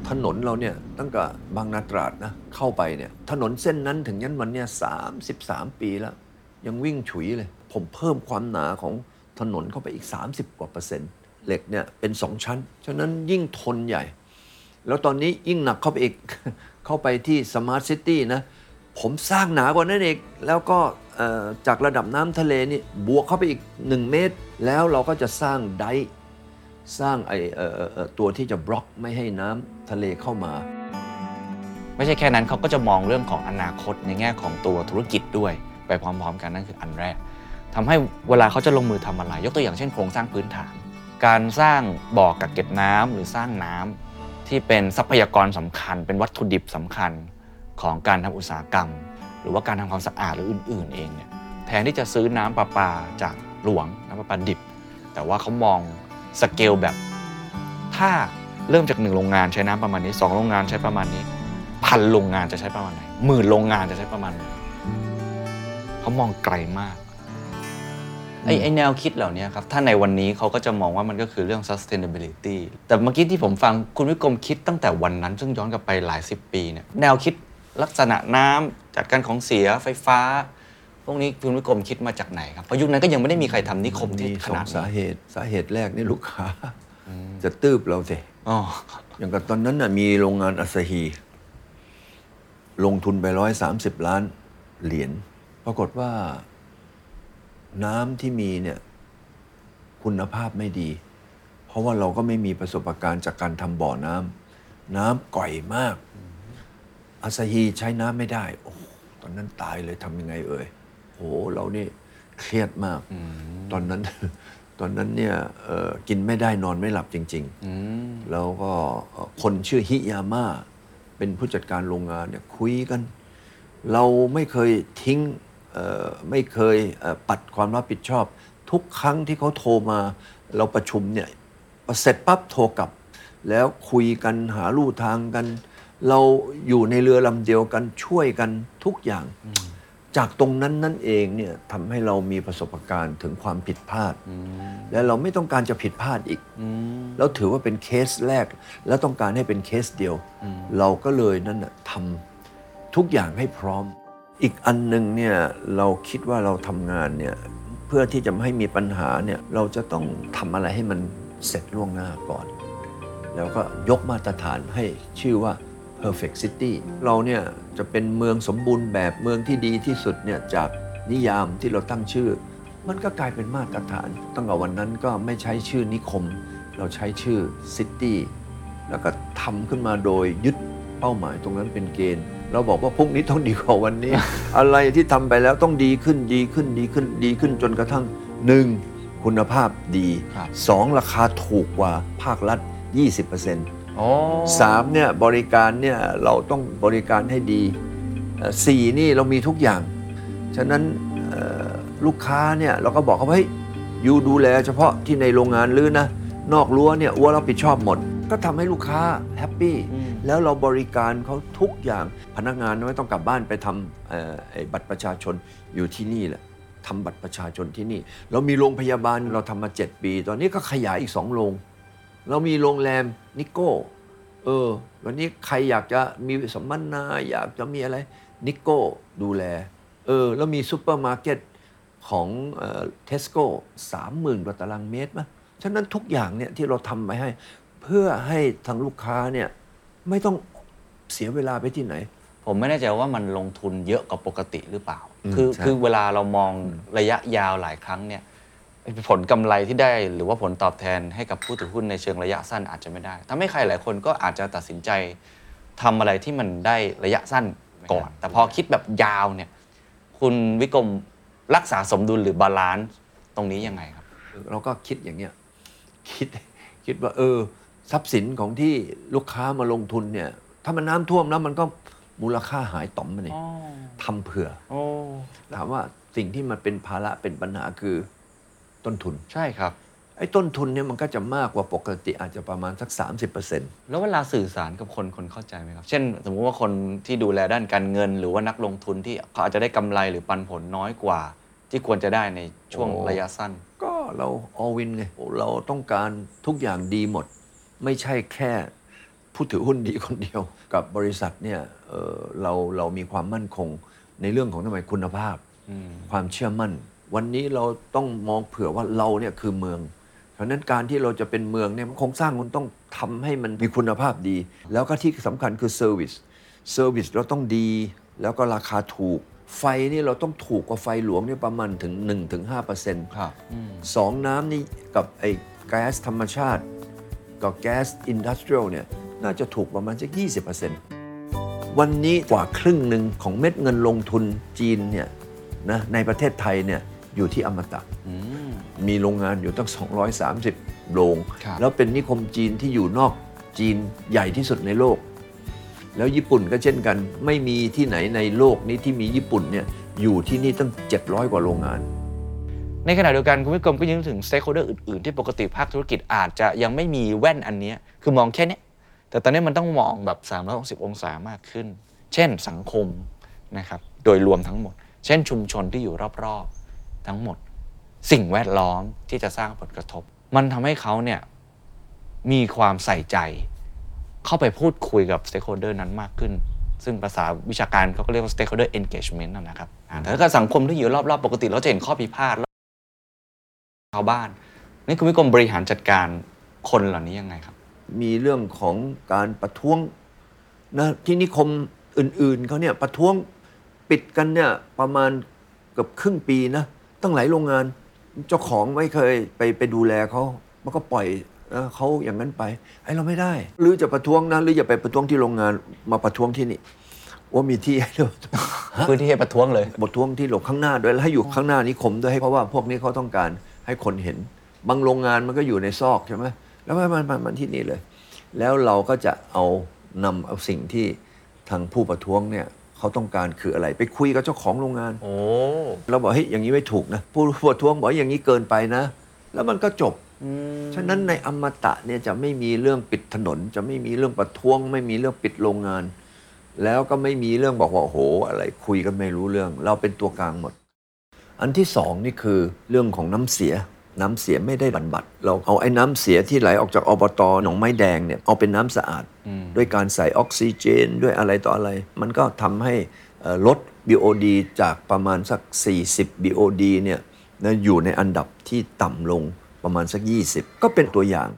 C: ถนนเราเนี่ยตั้งแต่บางนาตราดนะเข้าไปเนี่ยถนนเส้นนั้นถึงยันวันเนี่ยสามสิบปีแล้ว ยังวิ่งฉุยเลย ผมเพิ่มความหนาของ ถนนเข้าไปอีก 30 กว่าเปอร์เซ็นต์เหล็กเนี่ยเป็น 2 ชั้น ฉะนั้นยิ่งทนใหญ่ แล้วตอนนี้ยิ่งหนักเข้าไปอีก เข้าไปที่ smart city นะ ผมสร้างหนากว่านั้นเอีกแล้วก็จากระดับน้ำทะเลนี่บวกเข้าไปอีก 1 เมตร แล้วเราก็จะสร้างไดสร้างไอออตัวที่จะบล็อกไม่ให้น้ำทะเลเข้ามา
B: ไม่ใช่แค่นั้นเขาก็จะมองเรื่องของอนาคตในแง่ของตัวธุรกิจด้วย ไปพร้อมๆกันนั่นคืออันแรก ทำให้เวลาเขาจะลงมือทำอะไร ยกตัวอย่างเช่นโครงสร้างพื้นฐาน การสร้างบ่อกักเก็บน้ำหรือสร้างน้ำที่เป็นทรัพยากรสำคัญ เป็นวัตถุดิบสำคัญของการทำอุตสาหกรรม หรือว่าการทำความสะอาดหรืออื่น ๆ เองเนี่ยแทนที่จะซื้อน้ำประปาจากหลวงน้ำประปาดิบ แต่ว่าเขามองสเกลแบบ ถ้าเริ่มจากหนึ่งโรงงานใช้น้ำประมาณนี้สองโรงงานใช้ประมาณนี้พันโรงงานจะใช้ประมาณไหนหมื่นโรงงานจะใช้ประมาณไหนเขามองไกลมาก ไอ้ไอ้แนวคิดเหล่านี้ครับ ถ้าในวันนี้เขาก็จะมองว่ามันก็คือเรื่อง sustainability แต่เมื่อกี้ที่ผมฟังคุณวิกรมคิดตั้งแต่วันนั้น ซึ่งย้อนกลับไปหลายสิบปีเนี่ยแนวคิดลักษณะน้ำจัดการของเสียไฟฟ้า พวกนี้คุณวิกรมคิดมาจากไหนครับเพราะยุคนั้นก็ยังไม่ได้มีใครทำนิคมที่
C: มี
B: ข
C: สอง
B: นาด
C: สา
B: นี้
C: เหตุสาเหตุแรกนี่ลูกค้า จะตืบเราสิ
B: อ๋อ
C: อย่างกับตอนนั้นน่ะมีโรงงานอัสฮี ลงทุนไปร้อยสามสิบล้านเหรียญปรากฏว่า น้ำที่มีเนี่ยคุณภาพไม่ดี เพราะว่าเราก็ไม่มีประสบการณ์จากการทำบ่อน้ำน้ำก่อยมาก อาซาฮีใช้น้ำไม่ได้ โอ้โหตอนนั้นตายเลยทำยังไงเอ่ยโหเรานี่เครียดมากตอนนั้น ตอนนั้นเนี่ยเอ่อกินไม่ได้นอนไม่หลับจริง
B: อืม
C: ๆแล้วก็เอ่อคนชื่อฮิยาม่าเป็นผู้จัดการโรงงานเนี่ยคุยกัน เราไม่เคยทิ้งเอ่อ ไม่เคยเอ่อปัดความรับผิดชอบ ทุกครั้งที่เขาโทรมาเราประชุมเนี่ยเสร็จปั๊บโทรกลับ แล้วคุยกันหาลู่ทางกัน เราอยู่ในเรือลำเดียวกันช่วยกันทุกอย่าง จากตรงนั้นนั่นเองเนี่ยทำให้เรามีประสบการณ์ถึงความผิดพลาด และเราไม่ต้องการจะผิดพลาดอีกแล้วถือว่าเป็นเคสแรก แล้วต้องการให้เป็นเคสเดียว เราก็เลยนั่นน่ะทำทุกอย่างให้พร้อม อีกอันหนึ่งเนี่ยเราคิดว่าเราทำงานเนี่ยเพื่อที่จะไม่ให้มีปัญหาเนี่ยเราจะต้องทำอะไรให้มันเสร็จล่วงหน้าก่อน แล้วก็ยกมาตรฐานให้ชื่อว่า perfect city เราเนี่ยจะเป็นเมืองสมบูรณ์แบบเมืองที่ดีที่สุดเนี่ยจากนิยามที่เราตั้งชื่อ มันก็กลายเป็นมาตรฐาน ตั้งแต่วันนั้นก็ไม่ใช้ชื่อนิคม เราใช้ชื่อ city แล้วก็ทำขึ้นมาโดยยึดเป้าหมายตรงนั้นเป็นเกณฑ์ เราบอกว่าพรุ่งนี้ต้องดีกว่าวันนี้ อะไรที่ทำไปแล้วต้องดีขึ้นดีขึ้นดีขึ้นดีขึ้นจนกระทั่งหนึ่งคุณภาพดี
B: ครับ
C: สองราคาถูกกว่าภาครัฐ 20%
B: โอ้
C: สามเนี่ยบริการเนี่ยเราต้องบริการให้ดีเอ่อสี่นี่เรามีทุกอย่าง ฉะนั้นเอ่อลูกค้าเนี่ยเราก็บอกเขาว่าเฮ้ย you ดูแลเฉพาะที่ในโรงงานลื้อนะ นอกรั้วเนี่ยอั๊วรับผิดชอบหมด ก็ทำให้ลูกค้า happy
B: อืม
C: แล้วเราบริการเขาทุกอย่างพนักงานไม่ต้องกลับบ้านไปทำบัตรประชาชนอยู่ที่นี่แหละทำบัตรประชาชนที่นี่ เรามีโรงพยาบาลเราทำมา 7 ปี ตอนนี้ก็ขยายอีก2โรงเรามีโรงแรมนิโก้เออ วันนี้ใครอยากจะมีสัมมนาอยากจะมีอะไรนิโก้ดูแล เออ แล้วมีซูเปอร์มาร์เก็ตของเทสโก้สามหมื่นกว่าตารางเมตรมั้ยฉะนั้นทุกอย่างเนี่ยที่เราทำไปให้ เพื่อให้ทางลูกค้าเนี่ย ไม่ต้องเสียเวลาไปที่ไหน
B: ผมไม่แน่ใจว่ามันลงทุนเยอะกว่าปกติหรือเปล่า
C: อืม
B: คือ
C: ใช่
B: คือเวลาเรามองระยะยาวหลายครั้งเนี่ยผลกำไรที่ได้หรือว่าผลตอบแทนให้กับผู้ถือหุ้นในเชิงระยะสั้นอาจจะไม่ได้ทำให้ใครหลายคนก็อาจจะตัดสินใจทำอะไรที่มันได้ระยะสั้นก่อน แต่พอคิดแบบยาวเนี่ย คุณวิกรมรักษาสมดุลหรือ balance ตรงนี้ยังไงครับ
C: เราก็คิดอย่างเงี้ย คิดคิดว่า เออ ทรัพย์สินของที่ลูกค้ามาลงทุนเนี่ย ถ้ามันน้ำท่วมแล้วมันก็มูลค่าหายต่อมมันเองทำเผื่อ
B: โอ้
C: ถามว่าสิ่งที่มันเป็นภาระเป็นปัญหาคือต้นทุน
B: ใช่ครับ
C: ไอ้ต้นทุนเนี่ยมันก็จะมากกว่าปกติอาจจะประมาณสัก 30%
B: แล้วเวลาสื่อสารกับคนคนเข้าใจไหมครับ เช่น สมมุติว่าคนที่ดูแลด้านการเงิน หรือว่านักลงทุนที่เขาอาจจะได้กำไรหรือปันผลน้อยกว่า ที่ควรจะได้ในช่วง
C: โอ้
B: ระยะสั้น
C: ก็เรา all win ไงเราต้องการทุกอย่างดีหมด ไม่ใช่แค่ผู้ถือหุ้นดีคนเดียว กับบริษัทเนี่ยเอ่อเราเรามีความมั่นคงในเรื่องของทำไมคุณภาพ
B: อืม
C: ความเชื่อมั่น วันนี้เราต้องมองเผื่อว่าเราเนี่ยคือเมือง เพราะฉะนั้นการที่เราจะเป็นเมืองเนี่ยโครงสร้างมันต้องทำให้มันมีคุณภาพดี แล้วก็ที่สำคัญคือเซอร์วิสservice เราต้องดี แล้วก็ราคาถูก ไฟนี่เราต้องถูกกว่าไฟหลวงเนี่ยประมาณถึง1-5%
B: ครับ
C: สองน้ำนี่กับไอ้แก๊สธรรมชาติ กับแก๊ส industrial เนี่ยน่าจะถูกประมาณสัก 20%วันนี้กว่าครึ่งหนึ่งของเม็ดเงินลงทุนจีนเนี่ยนะในประเทศไทยเนี่ยอยู่ที่อมตะ
B: อืม
C: มีโรงงานอยู่ตั้ง 230 โรง
B: ครับ
C: แล้วเป็นนิคมจีนที่อยู่นอกจีนใหญ่ที่สุดในโลก แล้วญี่ปุ่นก็เช่นกัน ไม่มีที่ไหนในโลกนี้ที่มีญี่ปุ่นเนี่ยอยู่ที่นี่ตั้ง 700 กว่าโรงงาน
B: ในขณะเดียวกันคุณวิกรมก็ยังถึง stakeholder อื่นๆ ที่ปกติภาคธุรกิจอาจจะยังไม่มีแว่นอันนี้คือมองแค่นี้แต่ตอนนี้มันต้องมองแบบ 360 องศามากขึ้น เช่นสังคมนะครับโดยรวมทั้งหมด เช่นชุมชนที่อยู่รอบๆ ทั้งหมด สิ่งแวดล้อมที่จะสร้างผลกระทบ มันทำให้เขาเนี่ยมีความใส่ใจ เข้าไปพูดคุยกับ stakeholder นั้นมากขึ้นซึ่งภาษาวิชาการเขาก็เรียกว่า stakeholder engagement นะนะครับแต่ถ้าเกิดสังคมที่อยู่รอบๆ ปกติเราจะเห็นข้อพิพาทแล้ว ชาวบ้าน นี่คุณวิกรมบริหารจัดการคนเหล่านี้ยังไงครับ
C: มีเรื่องของการประท้วงนะที่นิคมอื่นๆเขาเนี่ยประท้วงปิดกันเนี่ยประมาณเกือบครึ่งปีนะตั้งหลายโรงงาน เจ้าของไม่เคยไปไปดูแลเขามันก็ปล่อยเออเขาอย่างนั้นไปไอ้เราไม่ได้ หรือจะประท้วงนะหรือจะไปประท้วงที่โรงงานมาประท้วงที่นี่ว่ามีที่ให้เรา
B: พื้นที่ให้ประท้วงเลย
C: ประท้วงที่หลบข้างหน้าด้วยแล้วให้อยู่ข้างหน้านิคมด้วยเพราะว่าพวกนี้เขาต้องการ ให้คนเห็น บางโรงงานมันก็อยู่ในซอกใช่ไหมแล้วมันมันมันมันที่นี่เลย แล้วเราก็จะเอานำเอาสิ่งที่ทางผู้ประท้วงเนี่ยเขาต้องการคืออะไร ไปคุยกับเจ้าของโรงงาน
B: โอ้
C: เราบอกเฮ้ยอย่างนี้ไม่ถูกนะผู้ประท้วงบอกอย่างนี้เกินไปนะ แล้วมันก็จบฉะนั้นในอมตะเนี่ยจะไม่มีเรื่องปิดถนน จะไม่มีเรื่องประท้วง ไม่มีเรื่องปิดโรงงาน แล้วก็ไม่มีเรื่องบอกว่าโอ้โห อะไรคุยกันไม่รู้เรื่อง เราเป็นตัวกลางหมด อันที่สองนี่คือเรื่องของน้ำเสียน้ำเสียไม่ได้บรรบัด เราเอาไอ้น้ำเสียที่ไหลออกจากอบตหนองไม้แดงเนี่ยเอาเป็นน้ำสะอาด ด้วยการใส่ออกซิเจนด้วยอะไรต่ออะไร มันก็ทำให้เอ่อลด BOD จากประมาณสัก 40 BOD เนี่ยนะอยู่ในอันดับที่ต่ำลงประมาณสัก 20 ก็เป็นตัวอย่าง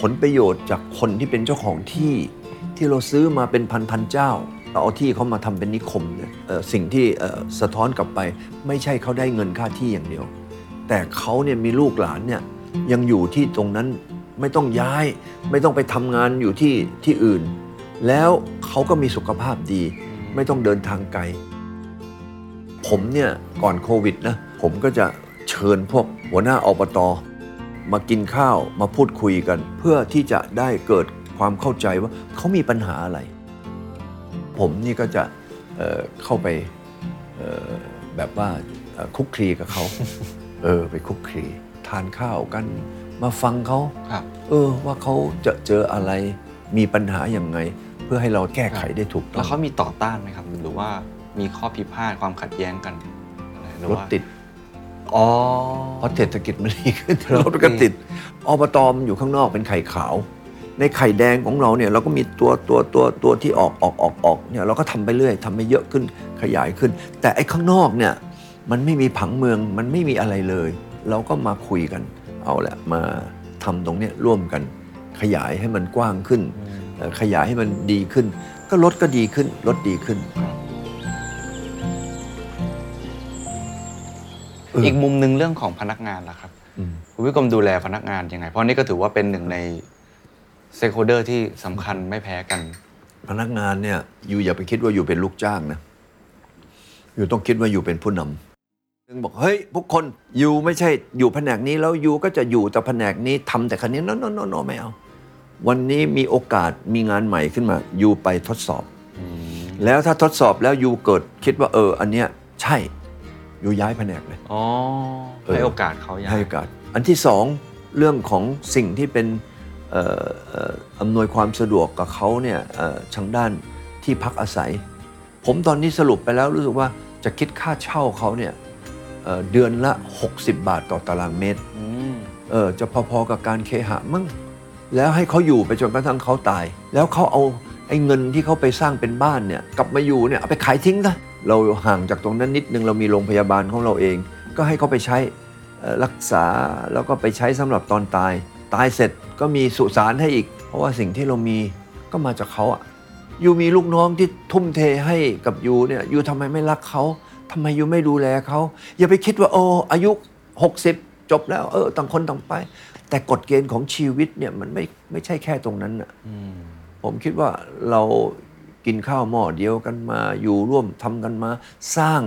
C: ผลประโยชน์จากคนที่เป็นเจ้าของที่ที่เราซื้อมาเป็นพันๆเจ้า เราเอาที่เขามาทำเป็นนิคมเนี่ยสิ่งที่สะท้อนกลับไป ไม่ใช่เขาได้เงินค่าที่อย่างเดียว แต่เขาเนี่ยมีลูกหลานเนี่ยยังอยู่ที่ตรงนั้นไม่ต้องย้าย ไม่ต้องไปทำงานอยู่ที่ที่อื่น แล้วเขาก็มีสุขภาพดี ไม่ต้องเดินทางไกล ผมเนี่ยก่อนโควิดนะผมก็จะเชิญพวกหัวหน้าอบตมากินข้าวมาพูดคุยกัน เพื่อที่จะได้เกิดความเข้าใจว่าเขามีปัญหาอะไร ผมนี่ก็จะเอ่อเข้าไปเอ่อแบบว่าเอ่อคลุกคลีกับเขา เออ ไปคลุกคลีทานข้าวกันมาฟังเขา
B: ครับ
C: เออ ว่าเขาจะเจออะไรมีปัญหาอย่างไง เพื่อให้เราแก้ไขได้ถูกต้
B: แล้
C: อ
B: ว
C: ง
B: เขามีต่อต้านไหมครับ หรือว่ามีข้อพิพาทความขัดแย้งกันอะไรหรือ
C: รถ
B: ว่า
C: ติด
B: อ๋อ
C: เพราะเศรษฐกิจมันดีขึ้น
B: ครับ
C: รถก็ติดอบตมนอยู่ข้างนอกเป็นไข่ขาว ในไข่แดงของเราเนี่ยเราก็มีตัวตัวตัวตัวที่ออกออกออกออกเนี่ยเราก็ทำไปเรื่อยทำไปเยอะขึ้นขยายขึ้น แต่ไอ้ข้างนอกเนี่ยมันไม่มีผังเมืองมันไม่มีอะไรเลย เราก็มาคุยกัน เอาแหละมาทำตรงเนี้ยร่วมกัน ขยายให้มันกว้างขึ้นเอ่อขยายให้มันดีขึ้น ก็รถก็ดีขึ้นรถดีขึ้นเอออี
B: อีกมุมหนึ่งเรื่องของพนักงานล่ะครับ
C: อืม
B: คุณวิกรมดูแลพนักงานยังไง เพราะนี่ก็ถือว่าเป็นหนึ่งใน stakeholder ที่สำคัญไม่แพ้กัน
C: พนักงานเนี่ยอยู่อย่าไปคิดว่าอยู่เป็นลูกจ้างนะ อยู่ต้องคิดว่าอยู่เป็นผู้นำถึงบอกเฮ้ยพวกคนอยู่ไม่ใช่อยู่แผนกนี้แล้วอยู่ก็จะอยู่แต่แผนกนี้ทำแต่คันนี้โนโนโนโนไม่เอา วันนี้มีโอกาสมีงานใหม่ขึ้นมาอยู่ไปทดสอบ แล้วถ้าทดสอบแล้วอยู่เกิดคิดว่าเออ อันเนี้ยใช่อยู่ย้ายแผนกเลย
B: อ๋อ
C: เออ
B: ให้โอกาสเขาอย่าง
C: ให้โอกาส อันที่สองเรื่องของสิ่งที่เป็นเอ่อเอ่ออำนวยความสะดวกกับเขาเนี่ยเอ่อทางด้านที่พักอาศัย ผมตอนนี้สรุปไปแล้วรู้สึกว่าจะคิดค่าเช่าเขาเนี่ยเอ่อเดือนละ 60 บาทต่อตารางเมตร
B: อืม
C: เออจะพอๆกับการเคหะมั้งแล้วให้เขาอยู่ไปจนกระทั่งเขาตาย แล้วเขาเอาไอ้เงินที่เขาไปสร้างเป็นบ้านเนี่ยกลับมาอยู่เนี่ยเอาไปขายทิ้งซะเราห่างจากตรงนั้นนิดนึงเรามีโรงพยาบาลของเราเอง ก็ให้เขาไปใช้เอ่อรักษาแล้วก็ไปใช้สำหรับตอนตาย ตายเสร็จก็มีสุสานให้อีก เพราะว่าสิ่งที่เรามีก็มาจากเขาอะยูมีลูกน้องที่ทุ่มเทให้กับยูเนี่ยยูทำไมไม่รักเขาทำไมยูไม่ดูแลเขาอย่าไปคิดว่าโอ้อายุ 60 จบแล้วเออต่างคนต่างไป แต่กฎเกณฑ์ของชีวิตเนี่ยมันไม่ไม่ใช่แค่ตรงนั้นอะ
B: อืม
C: ผมคิดว่าเรากินข้าวหม้อเดียวกันมา อยู่ร่วมทำกันมา สร้าง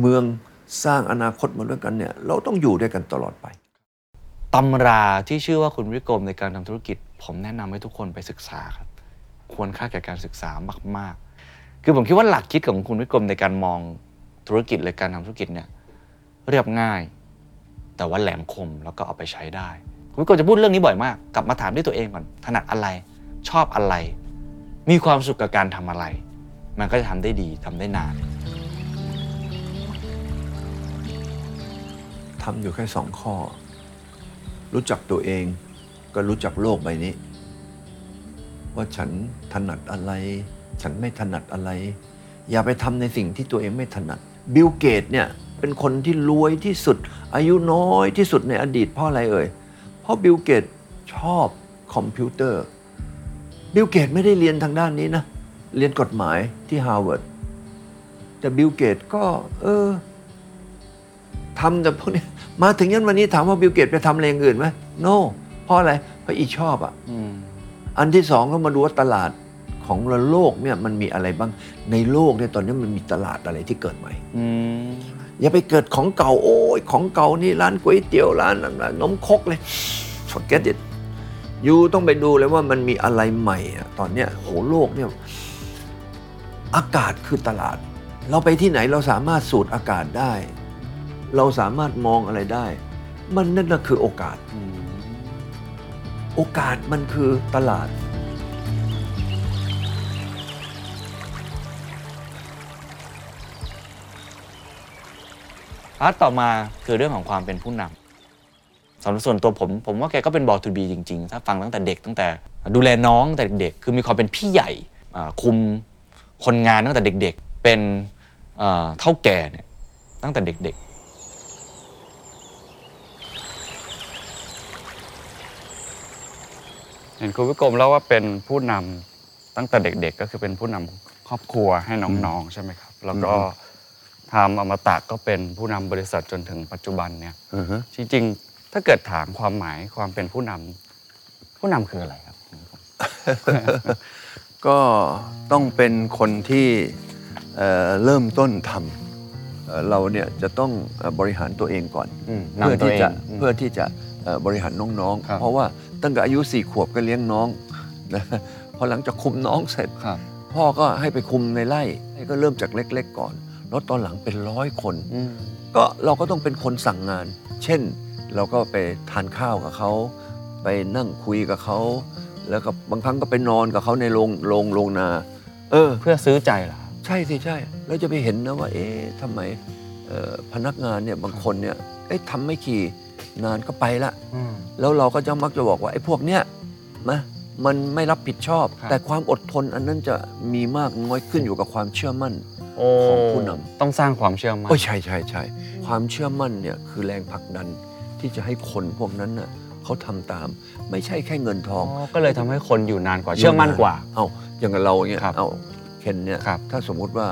C: เมืองสร้างอนาคตมาด้วยกันเนี่ย เราต้องอยู่ด้วยกันตลอดไป
B: ตำราที่ชื่อว่าคุณวิกรมในการทำธุรกิจ ผมแนะนำให้ทุกคนไปศึกษาครับ ควรค่าแก่การศึกษามาก ๆ คือผมคิดว่าหลักคิดของคุณวิกรมในการมองธุรกิจหรือการทำธุรกิจเนี่ยเรียบง่าย แต่ว่าแหลมคมแล้วก็เอาไปใช้ได้คุณวิกรมจะพูดเรื่องนี้บ่อยมาก กลับมาถามด้วยตัวเองก่อนถนัดอะไร ชอบอะไร มีความสุขกับการทำอะไร มันก็จะทำได้ดีทำได้นาน
C: ทำอยู่แค่สองข้อ รู้จักตัวเอง ก็รู้จักโลกใบนี้ ว่าฉันถนัดอะไร ฉันไม่ถนัดอะไร อย่าไปทำในสิ่งที่ตัวเองไม่ถนัด บิลเกตเนี่ยเป็นคนที่รวยที่สุด อายุน้อยที่สุดในอดีตเพราะอะไรเอ่ย เพราะบิลเกตชอบคอมพิวเตอร์ บิลเกตไม่ได้เรียนทางด้านนี้นะ เรียนกฎหมายที่ฮาร์วาร์ดแต่บิลเกตก็ เออ ทำแต่พวกนี้มาถึงยันวันนี้ถามว่าบิลเกตไปทำอะไรอย่างอื่นไหม no เพราะอะไรเพราะอีชอบอะ
B: อืม
C: อันที่สองก็มาดูว่าตลาดของโลกเนี่ยมันมีอะไรบ้างในโลกเนี่ยตอนนี้มันมีตลาดอะไรที่เกิดใหม่
B: อืม
C: อย่าไปเกิดของเก่าโอ้ยของเก่านี่ร้านก๋วยเตี๋ยวร้านนมครกเลย forget it ยูต้องไปดูเลยว่ามันมีอะไรใหม่อะตอนเนี้ยโหโลกเนี่ยอากาศคือตลาด เราไปที่ไหนเราสามารถสูดอากาศได้ เราสามารถมองอะไรได้ มันนั่นน่ะคือโอกาส โอกาสมันคือตลาด
B: part ต่อมาคือเรื่องของความเป็นผู้นำสำหรับส่วนตัวผม ผมว่าแกก็เป็น born to be จริง ๆ ถ้าฟังตั้งแต่เด็กตั้งแต่ ดูแลน้องตั้งแต่เด็กคือมีความเป็นพี่ใหญ่คุมคนงานตั้งแต่เด็ก ๆ เป็นเอ่อเถ้าแก่เนี่ยตั้งแต่เด็ก
D: เห็นคุณวิกรมแล้วว่าเป็นผู้นำตั้งแต่เด็กๆ ก็คือเป็นผู้นำครอบครัวให้น้องๆใช่ไหมครับ แล้วก็ทำอมตะก็เป็นผู้นำบริษัทจนถึงปัจจุบันเนี่ยจริงๆถ้าเกิดถามความหมายความเป็นผู้นผู้นำคืออะไรครับ
C: ก็ต้องเป็นคนที่เอ่อเริ่มต้นทำเอ่อเราเนี่ยจะต้องเอ่อบริหารตัวเองก่อน
D: อืม
C: เพื่อนำ
D: ตัว
C: ที่
D: เอง
C: จะ
D: ม
C: เพื่อที่จะเอ่อบริหารน้อง
D: ครับ
C: ๆเพราะว่า ตั้งแต่อายุสี่ขวบก็เลี้ยงน้องนะพอหลังจากคุมน้องเสร็จ
D: ครับ
C: พ่อก็ให้ไปคุมในไร่ให้ก็เริ่มจากเล็ก ๆ ก่อน แล้วตอนหลังเป็นร้อยคน
D: อืม
C: ก็เราก็ต้องเป็นคนสั่งงาน เช่น เราก็ไปทานข้าวกับเขา ไปนั่งคุยกับเขา แล้วก็บางครั้งก็ไปนอนกับเขาในโรงโรงโรงนา เออ
D: เพื่อซื้อใจเหรอครับ
C: ใช่สิใช่แล้วจะไปเห็นนะว่า เอ๊ะทำไมเอ่อพนักงานเนี่ยบางคนเนี่ยเอ๊ะทำไม่ขี่นานก็ไปละ
D: อืม
C: แล้วเราก็จะมักจะบอกว่าไอ้พวกเนี้ยนะมันไม่รับผิดชอบ
D: ครับ
C: แต่ความอดทนอันนั้นจะมีมากน้อยขึ้นอยู่กับความเชื่อมั่น
D: โอ้
C: ของผู้นำ
D: ต้องสร้างความเชื่อมั่น
C: โอ้ยใช่ใช่ใช่ความเชื่อมั่นเนี่ยคือแรงผลักดันที่จะให้คนพวกนั้นน่ะเขาทำตาม ไม่ใช่แค่เงินท
D: อ๋
C: อ
D: องก็เลยทำให้คนอยู่นานกว่าเชื่อมั่นกว่า
C: เอาอย่างกับเราเนี่ย
D: ครับ
C: เอาเคนเนี่ย
D: ครับ
C: ถ้าสมมุติว่า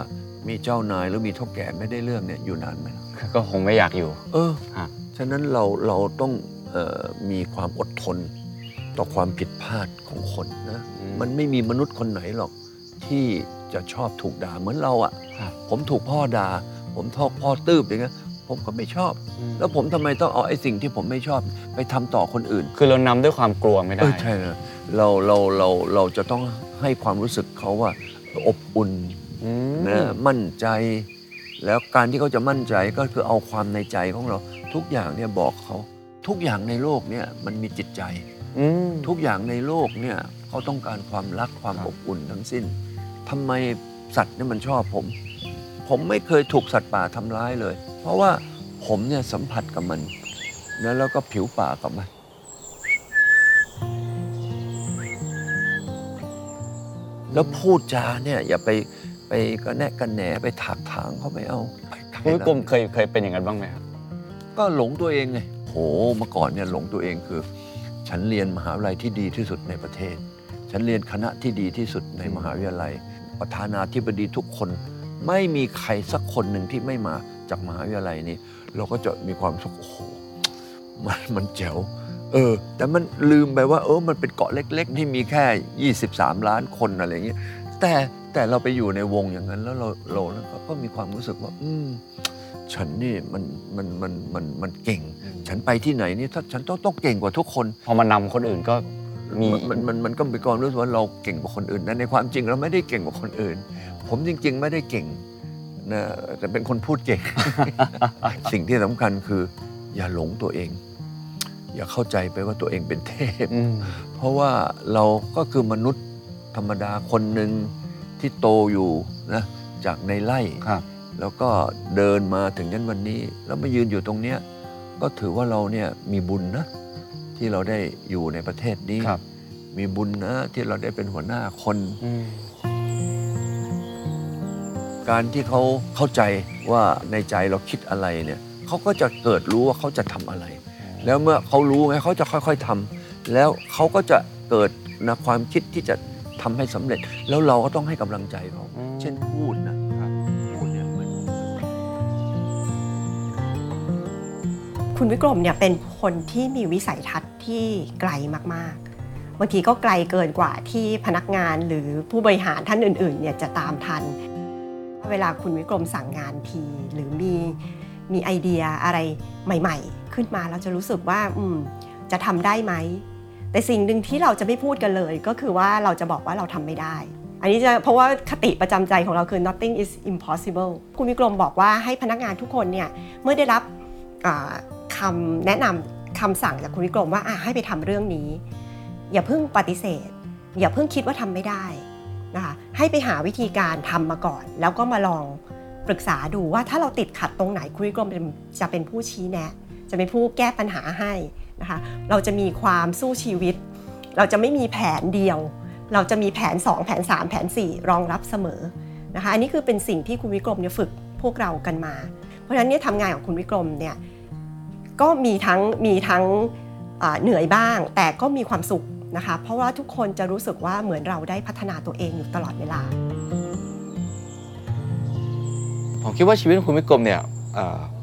C: มีเจ้านายหรือมีเท่าแก่ไม่ได้เรื่องเนี่ยอยู่นานไหม
D: ก็คงไม่อยากอยู่
C: เออ
D: ฮะ
C: ฉะนั้นเราเราต้องเออ มีความอดทนต่อความผิดพลาดของคนนะ
D: อืม
C: มันไม่มีมนุษย์คนไหนหรอกที่จะชอบถูกด่าเหมือนเราอะ
D: ครับ
C: ผมถูกพ่อด่า ผมทอกพ่อตืบอย่างเงี้ยผมก็ไม่ชอบ
D: อืม
C: แล้วผมทำไมต้องเอาไอ้สิ่งที่ผมไม่ชอบ ไปทำต่อคนอื่น
D: คือเรานำด้วยความกลัวไม่ได้
C: เออใช่นะเราเราเราเราจะต้องให้ความรู้สึกเขาว่าอบอุ่น
D: อืม
C: นะมั่นใจ แล้วการที่เขาจะมั่นใจก็คือเอาความในใจของเรา ทุกอย่างเนี่ยบอกเขา ทุกอย่างในโลกเนี่ยมันมีจิตใจ
D: อืม
C: ทุกอย่างในโลกเนี่ยเขาต้องการความรักความ
D: ครับ
C: อบอุ่นทั้งสิ้นทำไมสัตว์เนี่ยมันชอบผม ผมไม่เคยถูกสัตว์ป่าทำร้ายเลย เพราะว่าผมเนี่ยสัมผัสกับมันนะแล้วก็ผิวปากกับมัน แล้วพูดจาเนี่ยอย่าไปไปกระแนะกระแหนไปถากถางเขาไม่เอาไปไคุ
D: ณวิกรมเคยเคยเป็นอย่างนั้นบ้างไหมครับ
C: ก็หลงตัวเองไงโห เมื่อก่อนเนี่ยหลงตัวเองคือ ฉันเรียนมหาวิทยาลัยที่ดีที่สุดในประเทศ ฉันเรียนคณะที่ดีที่สุดในมหาวิทยาลัย ประธานาธิบดีทุกคน ไม่มีใครสักคนหนึ่งที่ไม่มาจากมหาวิทยาลัยนี้ เราก็จะมีความสุขโอ้โหมันมันเจ๋วเออ แต่มันลืมไปว่า เออมันเป็นเกาะเล็ก ๆ ที่มีแค่ 23 ล้านคนอะไรอย่างเงี้ยแต่แต่เราไปอยู่ในวงอย่างนั้น แล้วเราเราก็มีความรู้สึกว่า อืมฉันนี่มันมันมันมันมันเก่ง ฉันไปที่ไหนนี่ถ้าฉันต้องต้องเก่งกว่าทุกคน
D: พอมานำคนอื่นก็มี
C: มันมันมันก็มีความรู้สึกว่าเราเก่งกว่าคนอื่นนะในความจริงเราไม่ได้เก่งกว่าคนอื่น ผมจริง ๆ ไม่ได้เก่งนะแต่เป็นคนพูดเก่ง สิ่งที่สำคัญคือ อย่าหลงตัวเอง อย่าเข้าใจไปว่าตัวเองเป็นเทพ
D: อืม
C: เพราะว่าเราก็คือมนุษย์ธรรมดาคนหนึ่งที่โตอยู่นะจากในไร่
D: ครับ
C: แล้วก็เดินมาถึงยันวันนี้ แล้วมายืนอยู่ตรงเนี้ย ก็ถือว่าเราเนี่ยมีบุญนะ ที่เราได้อยู่ในประเทศนี้
D: ครับ
C: มีบุญนะที่เราได้เป็นหัวหน้าคน
D: อืม
C: การที่เขาเข้าใจว่าในใจเราคิดอะไรเนี่ยเขาก็จะเกิดรู้ว่าเขาจะทำอะไร แล้วเมื่อเขารู้ไงเขาจะค่อยๆทำแล้วเขาก็จะเกิดนะความคิดที่จะทำให้สำเร็จ แล้วเราก็ต้องให้กำลังใจเขา
D: อืม
C: เช่นพูดนะ
F: คุณวิกรมเนี่ยเป็นคนที่มีวิสัยทัศน์ที่ไกลมากๆ บางทีก็ไกลเกินกว่าที่พนักงานหรือผู้บริหารท่านอื่นๆเนี่ยจะตามทัน เวลาคุณวิกรมสั่งงานทีหรือมีมีไอเดียอะไรใหม่ ๆ ขึ้นมาเราจะรู้สึกว่าอืมจะทำได้ไหม แต่สิ่งหนึ่งที่เราจะไม่พูดกันเลย ก็คือว่าเราจะบอกว่าเราทำไม่ได้ อันนี้จะเพราะว่าคติประจำใจของเราคือ nothing is impossible คุณวิกรมบอกว่าให้พนักงานทุกคนเนี่ยเมื่อได้รับ อ่าแนะนำคำสั่งจากคุณวิกรมว่าอะให้ไปทำเรื่องนี้ อย่าเพิ่งปฏิเสธ อย่าเพิ่งคิดว่าทำไม่ได้นะคะให้ไปหาวิธีการทำมาก่อน แล้วก็มาลองปรึกษาดูว่าถ้าเราติดขัดตรงไหนคุณวิกรมจะเป็นผู้ชี้แนะ จะเป็นผู้แก้ปัญหาให้นะคะเราจะมีความสู้ชีวิต เราจะไม่มีแผนเดียว เราจะมีแผน 2 แผน 3 แผน 4 รองรับเสมอนะคะอันนี้คือเป็นสิ่งที่คุณวิกรมเนี่ยฝึกพวกเรากันมา เพราะฉะนั้นเนี่ยทำงานของคุณวิกรมเนี่ย ก็มีทั้งมีทั้งเหนื่อยบ้าง แต่ก็มีความสุขนะคะ เพราะว่าทุกคนจะรู้สึกว่าเหมือนเราได้พัฒนาตัวเองอยู่ตลอดเวลา
B: ผมคิดว่าชีวิตของคุณวิกรมเนี่ย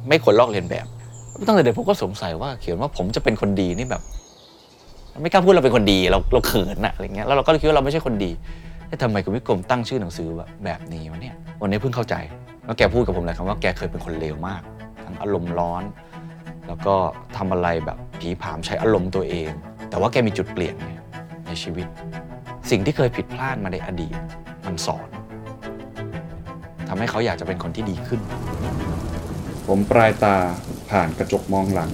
B: ไม่ควรลอกเลียนแบบตั้งแต่เด็กผมก็สงสัยว่าเขียนว่าผมจะเป็นคนดีนี่แบบ ไม่กล้าพูดเราเป็นคนดีเราเราเขินอะอะไรเงี้ยแล้วเราก็คิดว่าเราไม่ใช่คนดีเอ๊ะทำไมคุณวิกรมตั้งชื่อหนังสือแบบแบบนี้วะเนี่ยวันนี้เพิ่งเข้าใจแล้วแกพูดกับผมเลยคำว่าแกเคยเป็นคนเลวมาก ทั้งอารมณ์ร้อน แล้วก็ทำอะไรแบบผีผามใช้อารมณ์ตัวเอง แต่ว่าแกมีจุดเปลี่ยนในชีวิต สิ่งที่เคยผิดพลาดมาในอดีต มันสอนทำให้เขาอยากจะเป็นคนที่ดีขึ้น
D: ผมปลายตาผ่านกระจกมองหลัง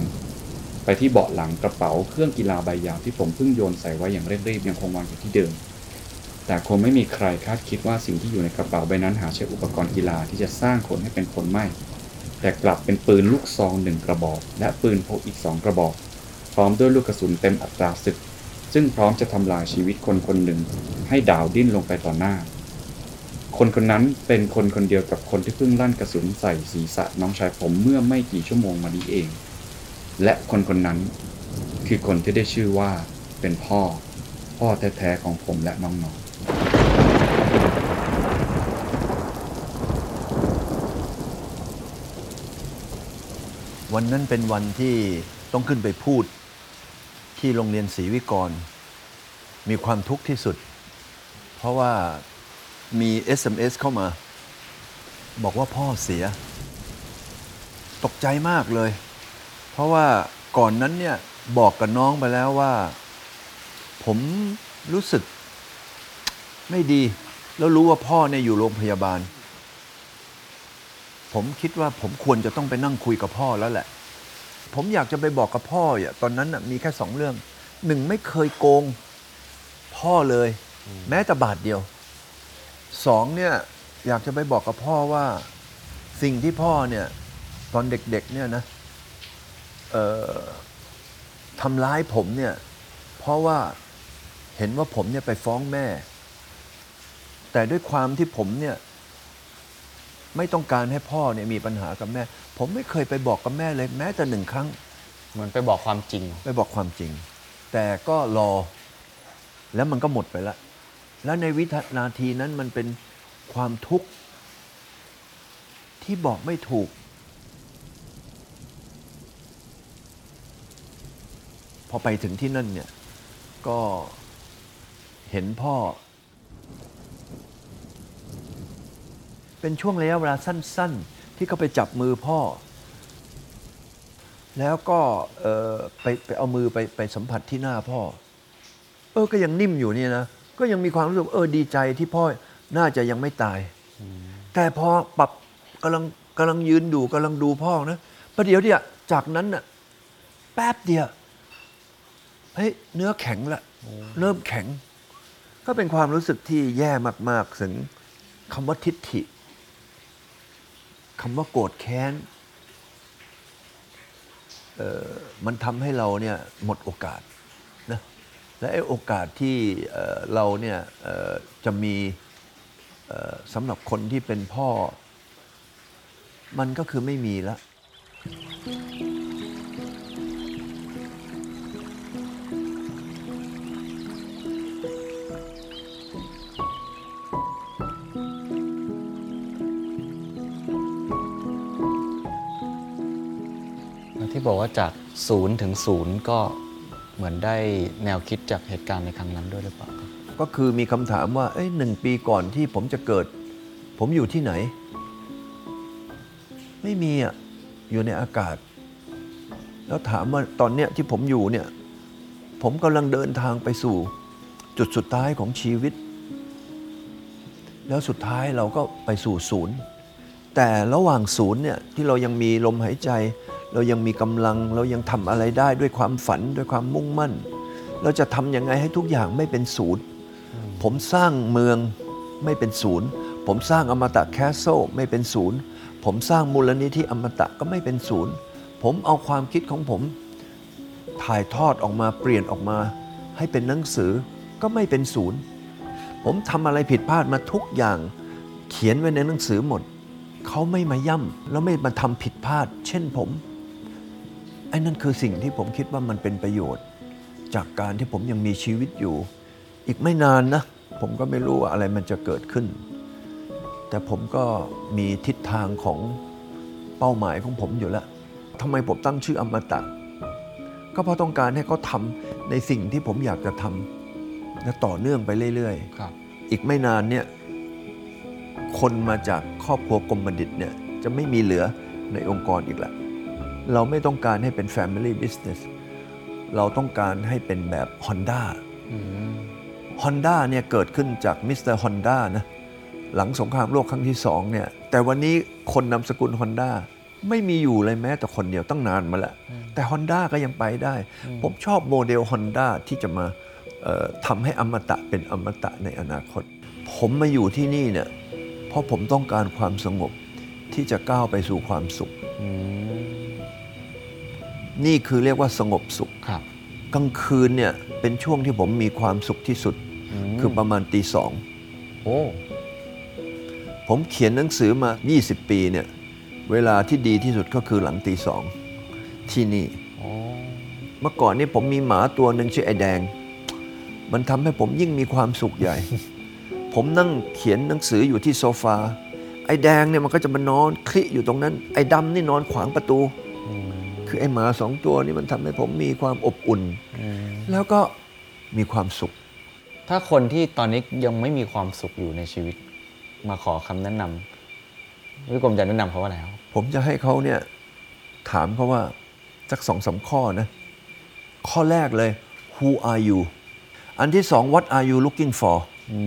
D: ไปที่เบาะหลังกระเป๋าเครื่องกีฬาใบยาวที่ผมเพิ่งโยนใส่ไว้อย่างเร่งรีบยังคงวางอยู่ที่เดิม แต่คงไม่มีใครคาดคิดว่าสิ่งที่อยู่ในกระเป๋าใบนั้นหาใช่อุปกรณ์กีฬาที่จะสร้างคนให้เป็นคนไม่ แต่กลับเป็นปืนลูกซองหนึ่งกระบอก และปืนพกอีกสองกระบอก พร้อมด้วยลูกกระสุนเต็มอัตราศึก ซึ่งพร้อมจะทำลายชีวิตคนคนหนึ่ง ให้ดาวดิ้นลงไปต่อหน้า คนคนนั้นเป็นคนคนเดียวกับคนที่เพิ่งลั่นกระสุนใส่ศีรษะน้องชายผมเมื่อไม่กี่ชั่วโมงมานี้เอง และคนคนนั้น คือคนที่ได้ชื่อว่าเป็นพ่อ พ่อแท้ๆของผมและน้อง
C: วันนั้นเป็นวันที่ต้องขึ้นไปพูดที่โรงเรียนศรีวิกร มีความทุกข์ที่สุด เพราะว่ามี SMS เข้ามา บอกว่าพ่อเสีย ตกใจมากเลย เพราะว่าก่อนนั้นเนี่ยบอกกับน้องไปแล้วว่า ผมรู้สึกไม่ดี แล้วรู้ว่าพ่อเนี่ยอยู่โรงพยาบาล ผมคิดว่าผมควรจะต้องไปนั่งคุยกับพ่อแล้วแหละ ผมอยากจะไปบอกกับพ่ออะตอนนั้นน่ะมีแค่สองเรื่องหนึ่งไม่เคยโกงพ่อเลย แม้แต่บาทเดียวสองเนี่ยอยากจะไปบอกกับพ่อว่าสิ่งที่พ่อเนี่ยตอนเด็กๆเนี่ยนะเอ่อทำร้ายผมเนี่ยเพราะว่าเห็นว่าผมเนี่ยไปฟ้องแม่ แต่ด้วยความที่ผมเนี่ย ไม่ต้องการให้พ่อเนี่ยมีปัญหากับแม่ ผมไม่เคยไปบอกกับแม่เลยแม้แต่หนึ่งครั้ง
B: เหมือนไปบอกความจริง
C: ไปบอกความจริง แต่ก็รอ แล้วมันก็หมดไปละ แล้วในวินาทีนั้นมันเป็นความทุกข์ ที่บอกไม่ถูก พอไปถึงที่นั่นเนี่ยก็เห็นพ่อ เป็นช่วงระยะเวลาสั้น ๆ ที่เขาไปจับมือพ่อ แล้วก็ไปไปเอามือไปไปสัมผัสที่หน้าพ่อ เออก็ยังนิ่มอยู่เนี่ยนะก็ยังมีความรู้สึกเออดีใจที่พ่อน่าจะยังไม่ตาย แต่พอปรับกำลังกำลังยืนดูกำลังดูพ่อนะประเดี๋ยวเดียวจากนั้นน่ะแป๊บเดียวเฮ้ยเนื้อแข็งละเริ่มแข็ง ก็เป็นความรู้สึกที่แย่มาก ๆ ถึงคำว่าทิฏฐิ คำว่าโกรธแค้นมันทำให้เราเนี่ยหมดโอกาสนะและไอ้โอกาสที่เเราเนี่ยจะมีสำหรับคนที่เป็นพ่อ มันก็คือไม่มีแล้ว
B: ที่บอกว่าจากศูนย์ถึงศูนย์ก็เหมือนได้แนวคิดจากเหตุการณ์ในครั้งนั้นด้วยหรือเปล่าครับ
C: ก็คือมีคำถามว่าเอ้ยหนึ่งปีก่อนที่ผมจะเกิด ผมอยู่ที่ไหน ไม่มีอะอยู่ในอากาศ แล้วถามว่าตอนเนี้ยที่ผมอยู่เนี่ย ผมกำลังเดินทางไปสู่ จุดสุดท้ายของชีวิต แล้วสุดท้ายเราก็ไปสู่ศูนย์ แต่ระหว่างศูนย์เนี่ยที่เรายังมีลมหายใจ เรายังมีกำลังเรายังทำอะไรได้ด้วยความฝันด้วยความมุ่งมั่น เราจะทำยังไงให้ทุกอย่างไม่เป็นศูนย์ผมสร้างเมืองไม่เป็นศูนย์ ผมสร้างอมตะแคสโซไม่เป็นศูนย์ ผมสร้างมูลนิธิอมตะก็ไม่เป็นศูนย์ ผมเอาความคิดของผม ถ่ายทอดออกมาเปลี่ยนออกมา ให้เป็นหนังสือก็ไม่เป็นศูนย์ ผมทำอะไรผิดพลาดมาทุกอย่าง เขียนไว้ในหนังสือหมด เขาไม่มาย่ำแล้วไม่มาทำผิดพลาด เช่นผม ไอ้นั่นคือสิ่งที่ผมคิดว่ามันเป็นประโยชน์ จากการที่ผมยังมีชีวิตอยู่ อีกไม่นานนะ ผมก็ไม่รู้ว่าอะไรมันจะเกิดขึ้น แต่ผมก็มีทิศทางของเป้าหมายของผมอยู่แล้วทำไมผมตั้งชื่ออมตะ ก็เพราะต้องการให้เขาทำในสิ่งที่ผมอยากจะทำและต่อเนื่องไปเรื่อย
B: ครับ
C: ๆอีกไม่นานเนี่ยคนมาจากครอบครัวกรมบัณฑิตเนี่ยจะไม่มีเหลือในองค์กรอีกแล้ว เราไม่ต้องการให้เป็น Family Business เราต้องการให้เป็นแบบ Honda
B: อืม
C: Honda เนี่ยเกิดขึ้นจาก Mister Honda นะหลังสงครามโลกครั้งที่สองเนี่ยแต่วันนี้คนนามสกุล Honda ไม่มีอยู่เลยแม้แต่คนเดียวตั้งนานมาแล้ว แต่ Honda ก็ยังไปได้ ผมชอบโมเดล Honda ที่จะมาเอ่อทำให้อมตะเป็นอมตะในอนาคต ผมมาอยู่ที่นี่เนี่ยเพราะผมต้องการความสงบที่จะก้าวไปสู่ความสุข
B: อืม
C: นี่คือเรียกว่าสงบสุข
B: ครับ
C: กลางคืนเนี่ยเป็นช่วงที่ผมมีความสุขที่สุด
B: ม
C: คือประมาณตีสอง
B: โอ้
C: ผมเขียนหนังสือมา 20 ปีเนี่ยเวลาที่ดีที่สุดก็คือหลังตีสองที่นี่
B: โอ้
C: เมื่อก่อนนี่ผมมีหมาตัวหนึ่งชื่อไอ้แดง มันทำให้ผมยิ่งมีความสุขใหญ่ ผมนั่งเขียนหนังสืออยู่ที่โซฟาไอ้แดงเนี่ยมันก็จะมานอนคลิอยู่ตรงนั้น ไอ้ดำนี่นอนขวางประตู
B: อืม
C: คือไอ้หมาสองตัวนี่มันทำให้ผมมีความอบอุ่น
B: อืม
C: แล้วก็มีความสุข
B: ถ้าคนที่ตอนนี้ยังไม่มีความสุขอยู่ในชีวิต มาขอคำแนะนำพี่กรมจะแนะนำเขาว่าอะไรครับ
C: ผมจะให้เขาเนี่ยถามเขาว่าสักสองสามข้อนะ ข้อแรกเลย who are you อันที่สอง what are you looking for
B: อื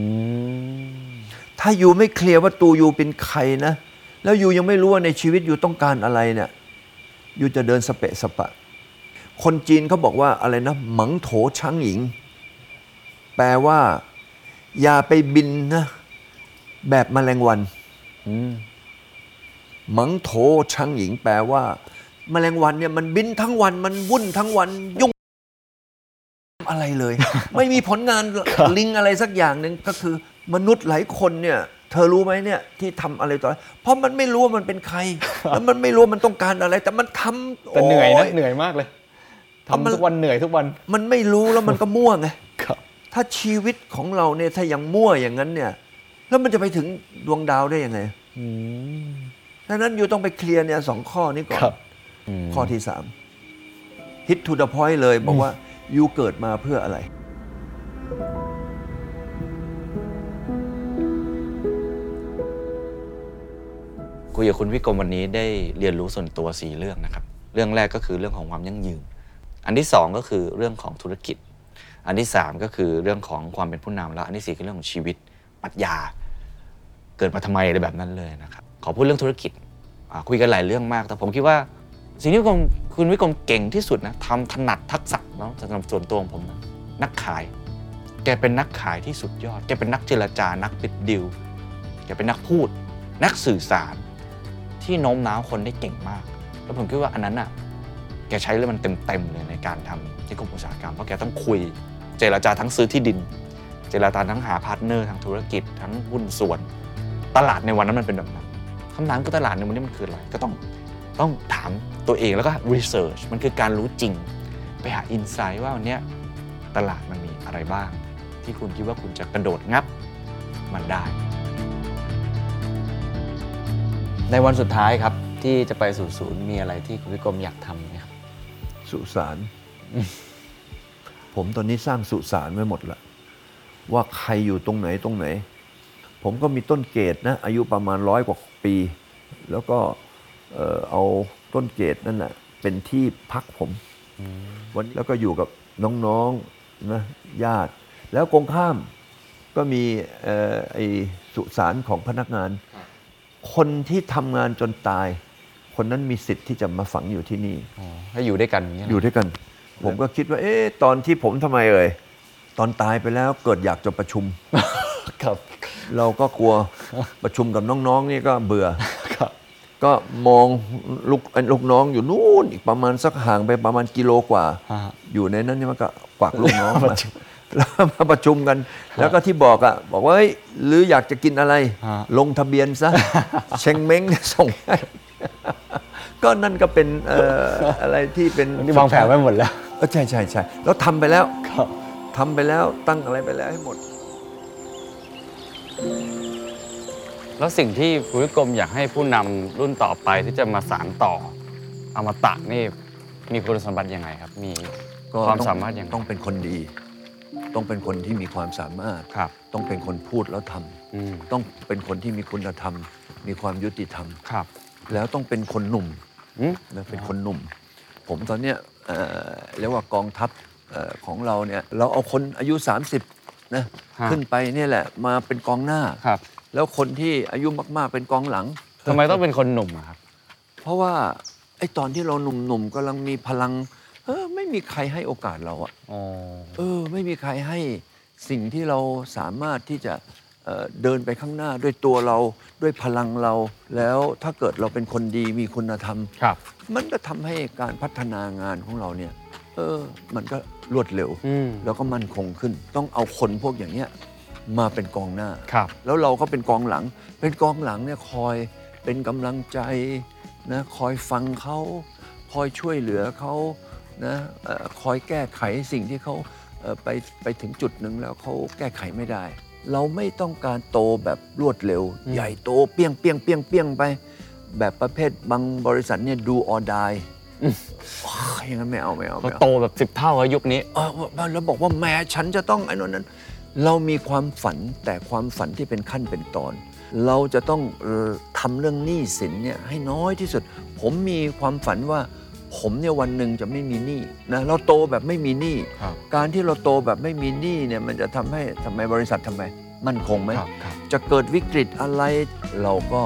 B: ม
C: ถ้าอยู่ไม่เคลียร์ว่าตูอยู่เป็นใครนะ แล้วอยู่ยังไม่รู้ว่าในชีวิตอยู่ต้องการอะไรเนี่ยอ ยู่จะเดินสเปะสปะ คนจีนเขาบอกว่าอะไรนะหมังโถช้างหญิง แปลว่า อย่าไปบินนะแบบแมลงวัน
B: อืม
C: หมังโถช้างหญิง แปลว่าแมลงวันเนี่ยมันบินทั้งวันมันวุ่นทั้งวันยุ่งอะไรเลย ไม่มีผลงานลิงอะไรสักอย่างหนึ่งก็คือ มนุษย์หลายคนเนี่ย เธอรู้ไหมเนี่ยที่ทำอะไรต่ออะไรเพราะมันไม่รู้ว่ามันเป็นใครแล้วมันไม่รู้ว่ามันต้องการอะไร แต่มันทำ
B: แต่เหนื่อยนะ
C: โเห
B: นื่อยมากเลย
C: เอามัน
B: ทำทุกวันเหนื่อยทุกวัน
C: มันไม่รู้แล้วมันก็มั่วไง
B: ครับ
C: ถ้าชีวิตของเราเนี่ยถ้ายังมั่วอย่างนั้นเนี่ย แล้วมันจะไปถึงดวงดาวได้ยังไง
B: อืม
C: ดังนั้น you ต้องไปเคลียร์เนี่ยสองข้อนี้ก่อน
B: ครับ
C: ข้อที่สามฮิตทูด e p พอยต์เลยบอกว่า you เกิดมาเพื่ออะไร
B: คุยกับคุณวิกรมวันนี้ได้เรียนรู้ส่วนตัวสี่เรื่องนะครับ เรื่องแรกก็คือเรื่องของความยั่งยืน อันที่สองก็คือเรื่องของธุรกิจ อันที่สามก็คือเรื่องของความเป็นผู้นำแล้วอันที่สี่คือเรื่องของชีวิตปรัชญา เกิดมาทำไมอะไรแบบนั้นเลยนะครับขอพูดเรื่องธุรกิจคุยกันหลายเรื่องมาก แต่ผมคิดว่าสิ่งที่คุณคุณวิกรมเก่งที่สุดนะทำถนัดทักษะเนาะสำหรับส่วนตัวของผมนะนักขาย แกเป็นนักขายที่สุดยอด แกเป็นนักเจรจา นักปิดดิว แกเป็นนักพูด นักสื่อสาร ที่โน้มน้าวคนได้เก่งมาก แล้วผมคิดว่าอันนั้นน่ะแกใช้แล้วมันเต็มๆเลยในการทำที่กรมอุตสาหกรรมเพราะแกต้องคุย เจรจาทั้งซื้อที่ดิน เจรจาทั้งหา partner ทางธุรกิจ ทั้งหุ้นส่วน ตลาดในวันนั้นมันเป็นแบบนั้นคำถามคือตลาดในวันนี้มันคืออะไรก็ต้องต้องถามตัวเองแล้วก็ research มันคือการรู้จริง ไปหา insight ว่าวันนี้ตลาดมันมีอะไรบ้าง ที่คุณคิดว่าคุณจะกระโดดงับมันได้ ในวันสุดท้ายครับ ที่จะไปสู่ศูนย์มีอะไรที่คุณวิกรมอยากทำไหมครับ
C: สุสานผมตอนนี้สร้างสุสานไว้หมดละว่าใครอยู่ตรงไหนตรงไหน ผมก็มีต้นเกตนะ อายุประมาณร้อยกว่าปี แล้วก็เอ่อเอาต้นเกตนั่นแหะเป็นที่พักผมวันแล้วก็อยู่กับน้องๆนะญาติ แล้วกงข้ามก็มีเอ่อไอสุสานของพนักงาน คนที่ทำงานจนตาย คนนั้นมีสิทธิ์ที่จะมาฝังอยู่ที่นี่
B: อ๋อให้อยู่ด้วยกันอย่างเงี้ยเหร
C: อยู่ด้วยกัน ผมก็คิดว่า เอ๊ะตอนที่ผมทำไมเอ่ยตอนตายไปแล้วเกิดอยากจะประชุม
B: ครับ
C: เราก็กลัวประชุมกับน้องๆนี่ก็เบื่อ
B: ครับ
C: ก็มองลูกลูกน้องอยู่นู่นอีกประมาณสักห่างไปประมาณกิโลกว่า
B: ฮะ
C: อยู่ในนั้นนี่มันก็กวักลูกน้อง
B: ป
C: มา
B: ระชุม
C: แล้วมาประชุมกัน แล้วก็ที่บอกอะบอกว่าเฮ้ยหรืออยากจะกินอะไร
B: ฮะ
C: ลงทะเบียนซะ เชงเม้งส่งให้ก็นั่นก็เป็นเอ่ออะไรที่เป็น
B: นี่วางแผนไว้หมดแล้ว
C: เออใช่ใช่ใช่แล้วทำไปแล้ว
B: ครับ
C: ทำไปแล้วตั้งอะไรไปแล้วให้หมด
B: แล้วสิ่งที่คุณวิกรมอยากให้ผู้นำรุ่นต่อไปที่จะมาสานต่ออมตะนี่มีคุณสมบัติยังไงครับ มี
C: ก็
B: ความ
C: ต้อง
B: สามารถอย่างไร
C: ต้องเป็นคนดี ต้องเป็นคนที่มีความสามารถ
B: ครับ
C: ต้องเป็นคนพูดแล้วทำ
B: อืม
C: ต้องเป็นคนที่มีคุณธรรม มีความยุติธรรม
B: ครับ
C: แล้วต้องเป็นคนหนุ่ม
B: อืม
C: นะเป็นคนหนุ่ม ผมตอนเนี้ยเอ่อเรียกว่ากองทัพเอ่อของเราเนี่ยเราเอาคนอายุ 30นะ
B: ฮะ
C: ขึ้นไปเนี่ยแหละมาเป็นกองหน้า
B: ครับ
C: แล้วคนที่อายุมาก ๆ เป็นกองหลัง
B: ทำไมต้องเป็นคนหนุ่มอะครับ
C: เพราะว่าไอ้ตอนที่เราหนุ่มๆกำลังมีพลังเออไม่มีใครให้โอกาสเราอะ
B: อ๋อ
C: เออ ไม่มีใครให้สิ่งที่เราสามารถที่จะเอ่อเดินไปข้างหน้าด้วยตัวเราด้วยพลังเรา แล้วถ้าเกิดเราเป็นคนดีมีคุณธรรม
B: ครับ
C: มันก็ทำให้การพัฒนางานของเราเนี่ย เออ มันก็รวดเร็ว
B: อืม
C: แล้วก็มั่นคงขึ้น ต้องเอาคนพวกอย่างเนี้ยมาเป็นกองหน้า
B: ครับ
C: แล้วเราก็เป็นกองหลัง เป็นกองหลังเนี่ยคอยเป็นกำลังใจนะ คอยฟังเขา คอยช่วยเหลือเขา นะเอ่อคอยแก้ไขสิ่งที่เขาเอ่อไปไปถึงจุดหนึ่งแล้วเขาแก้ไขไม่ได้ เราไม่ต้องการโตแบบรวดเร็ว
B: อืม
C: ใหญ่โตเปี้ยงเปี้ยงเปี้ยงเปี้ยงไป แบบประเภทบางบริษัทเนี่ยดูออดายอย่างนั้นไม่เอาไม่เอา
B: เขา
C: ไม่เอา
B: โตแบบสิบเท่าอะยุคนี้
C: เออแล้วบอกว่าแม่ฉันจะต้องไอ้นนนั้น เรามีความฝันแต่ความฝันที่เป็นขั้นเป็นตอน เราจะต้องเอ่อทำเรื่องหนี้สินเนี่ยให้น้อยที่สุด ผมมีความฝันว่า ผมเนี่ยวันหนึ่งจะไม่มีหนี้นะเราโตแบบไม่มีหนี้
B: ครับ
C: การที่เราโตแบบไม่มีหนี้เนี่ยมันจะทำให้ทำไมบริษัททำไมมั่นคงไหม
B: ครับครับ
C: จะเกิดวิกฤตอะไรเราก็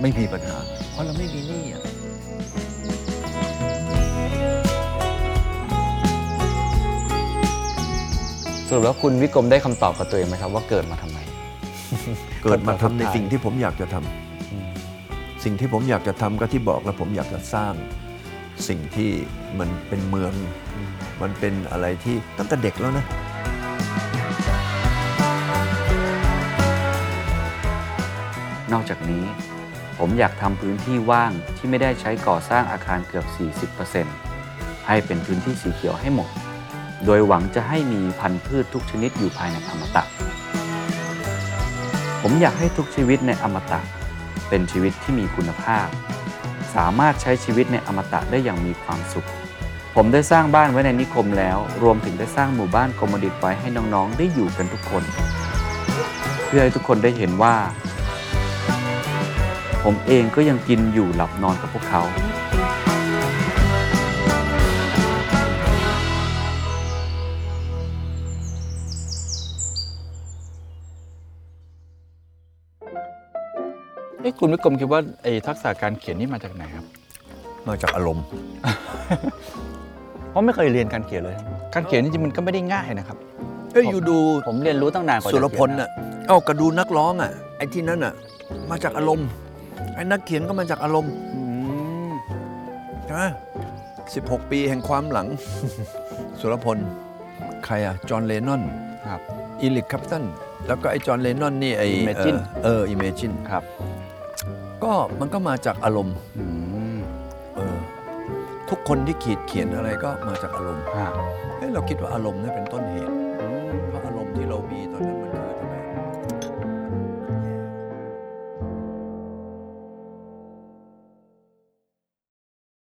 C: ไม่มีปัญหา เพราะเราไม่มีหนี้อะ
B: สรุปแล้วคุณวิกรมได้คำตอบกับตัวเองไหมครับว่าเกิดมาทำไม
C: เกิดมาทำใน
B: คำตอบสุดท้าย
C: สิ่งที่ผมอยากจะทำสิ่งที่ผมอยากจะทำก็ที่บอกแล้วผมอยากจะสร้าง สิ่งที่มันเป็นเมือง มันเป็นอะไรที่ตั้งแต่เด็กแล้วนะ
B: นอกจากนี้ ผมอยากทำพื้นที่ว่างที่ไม่ได้ใช้ก่อสร้างอาคารเกือบ 40%ให้เป็นพื้นที่สีเขียวให้หมด โดยหวังจะให้มีพันธุ์พืชทุกชนิดอยู่ภายในอมตะ ผมอยากให้ทุกชีวิตในอมตะ เป็นชีวิตที่มีคุณภาพ สามารถใช้ชีวิตในอมตะได้อย่างมีความสุข ผมได้สร้างบ้านไว้ในนิคมแล้ว รวมถึงได้สร้างหมู่บ้านโกมดิตไว้ให้น้องๆ ได้อยู่กันทุกคน เพื่อให้ทุกคนได้เห็นว่า ผมเองก็ยังกินอยู่หลับนอนกับพวกเขา
G: คุณวิกรมคิดว่าไอ้ทักษะการเขียนนี่มาจากไหนครับ
C: มาจากอารมณ์
B: เพราะไม่เคยเรียนการเขียนเลย
G: การเขียนนี่จริงๆมันก็ไม่ได้ง่ายนะครับ
C: เอ้ยอยู่ดู
B: ผมเรียนรู้ตั้งนานกว่า
C: สุ
B: จะ
C: ร
B: เขียน
C: พลน่ะเอ้าก็ดูนักร้องอะไอ้ที่นั่นอะ มาจากอารมณ์ไอ้นักเขียนก็มาจากอารมณ์
B: อืม
C: ใช่ไหมสิบหกปีแห่งความหลัง สุรพล ใครอะ John Lennon
G: ครับ
C: Eric Clapton แล้วก็ไอ้ John Lennon นี่ไอ้
G: Imagine
C: เออ Imagine
G: ครับ
C: ก็มันก็มาจากอารมณ์
G: อืม
C: เออทุกคนที่ขีดเขียนอะไรก็มาจากอารมณ์
G: อ่า
C: เฮ้ยเราคิดว่าอารมณ์นี่เป็นต้นเหตุ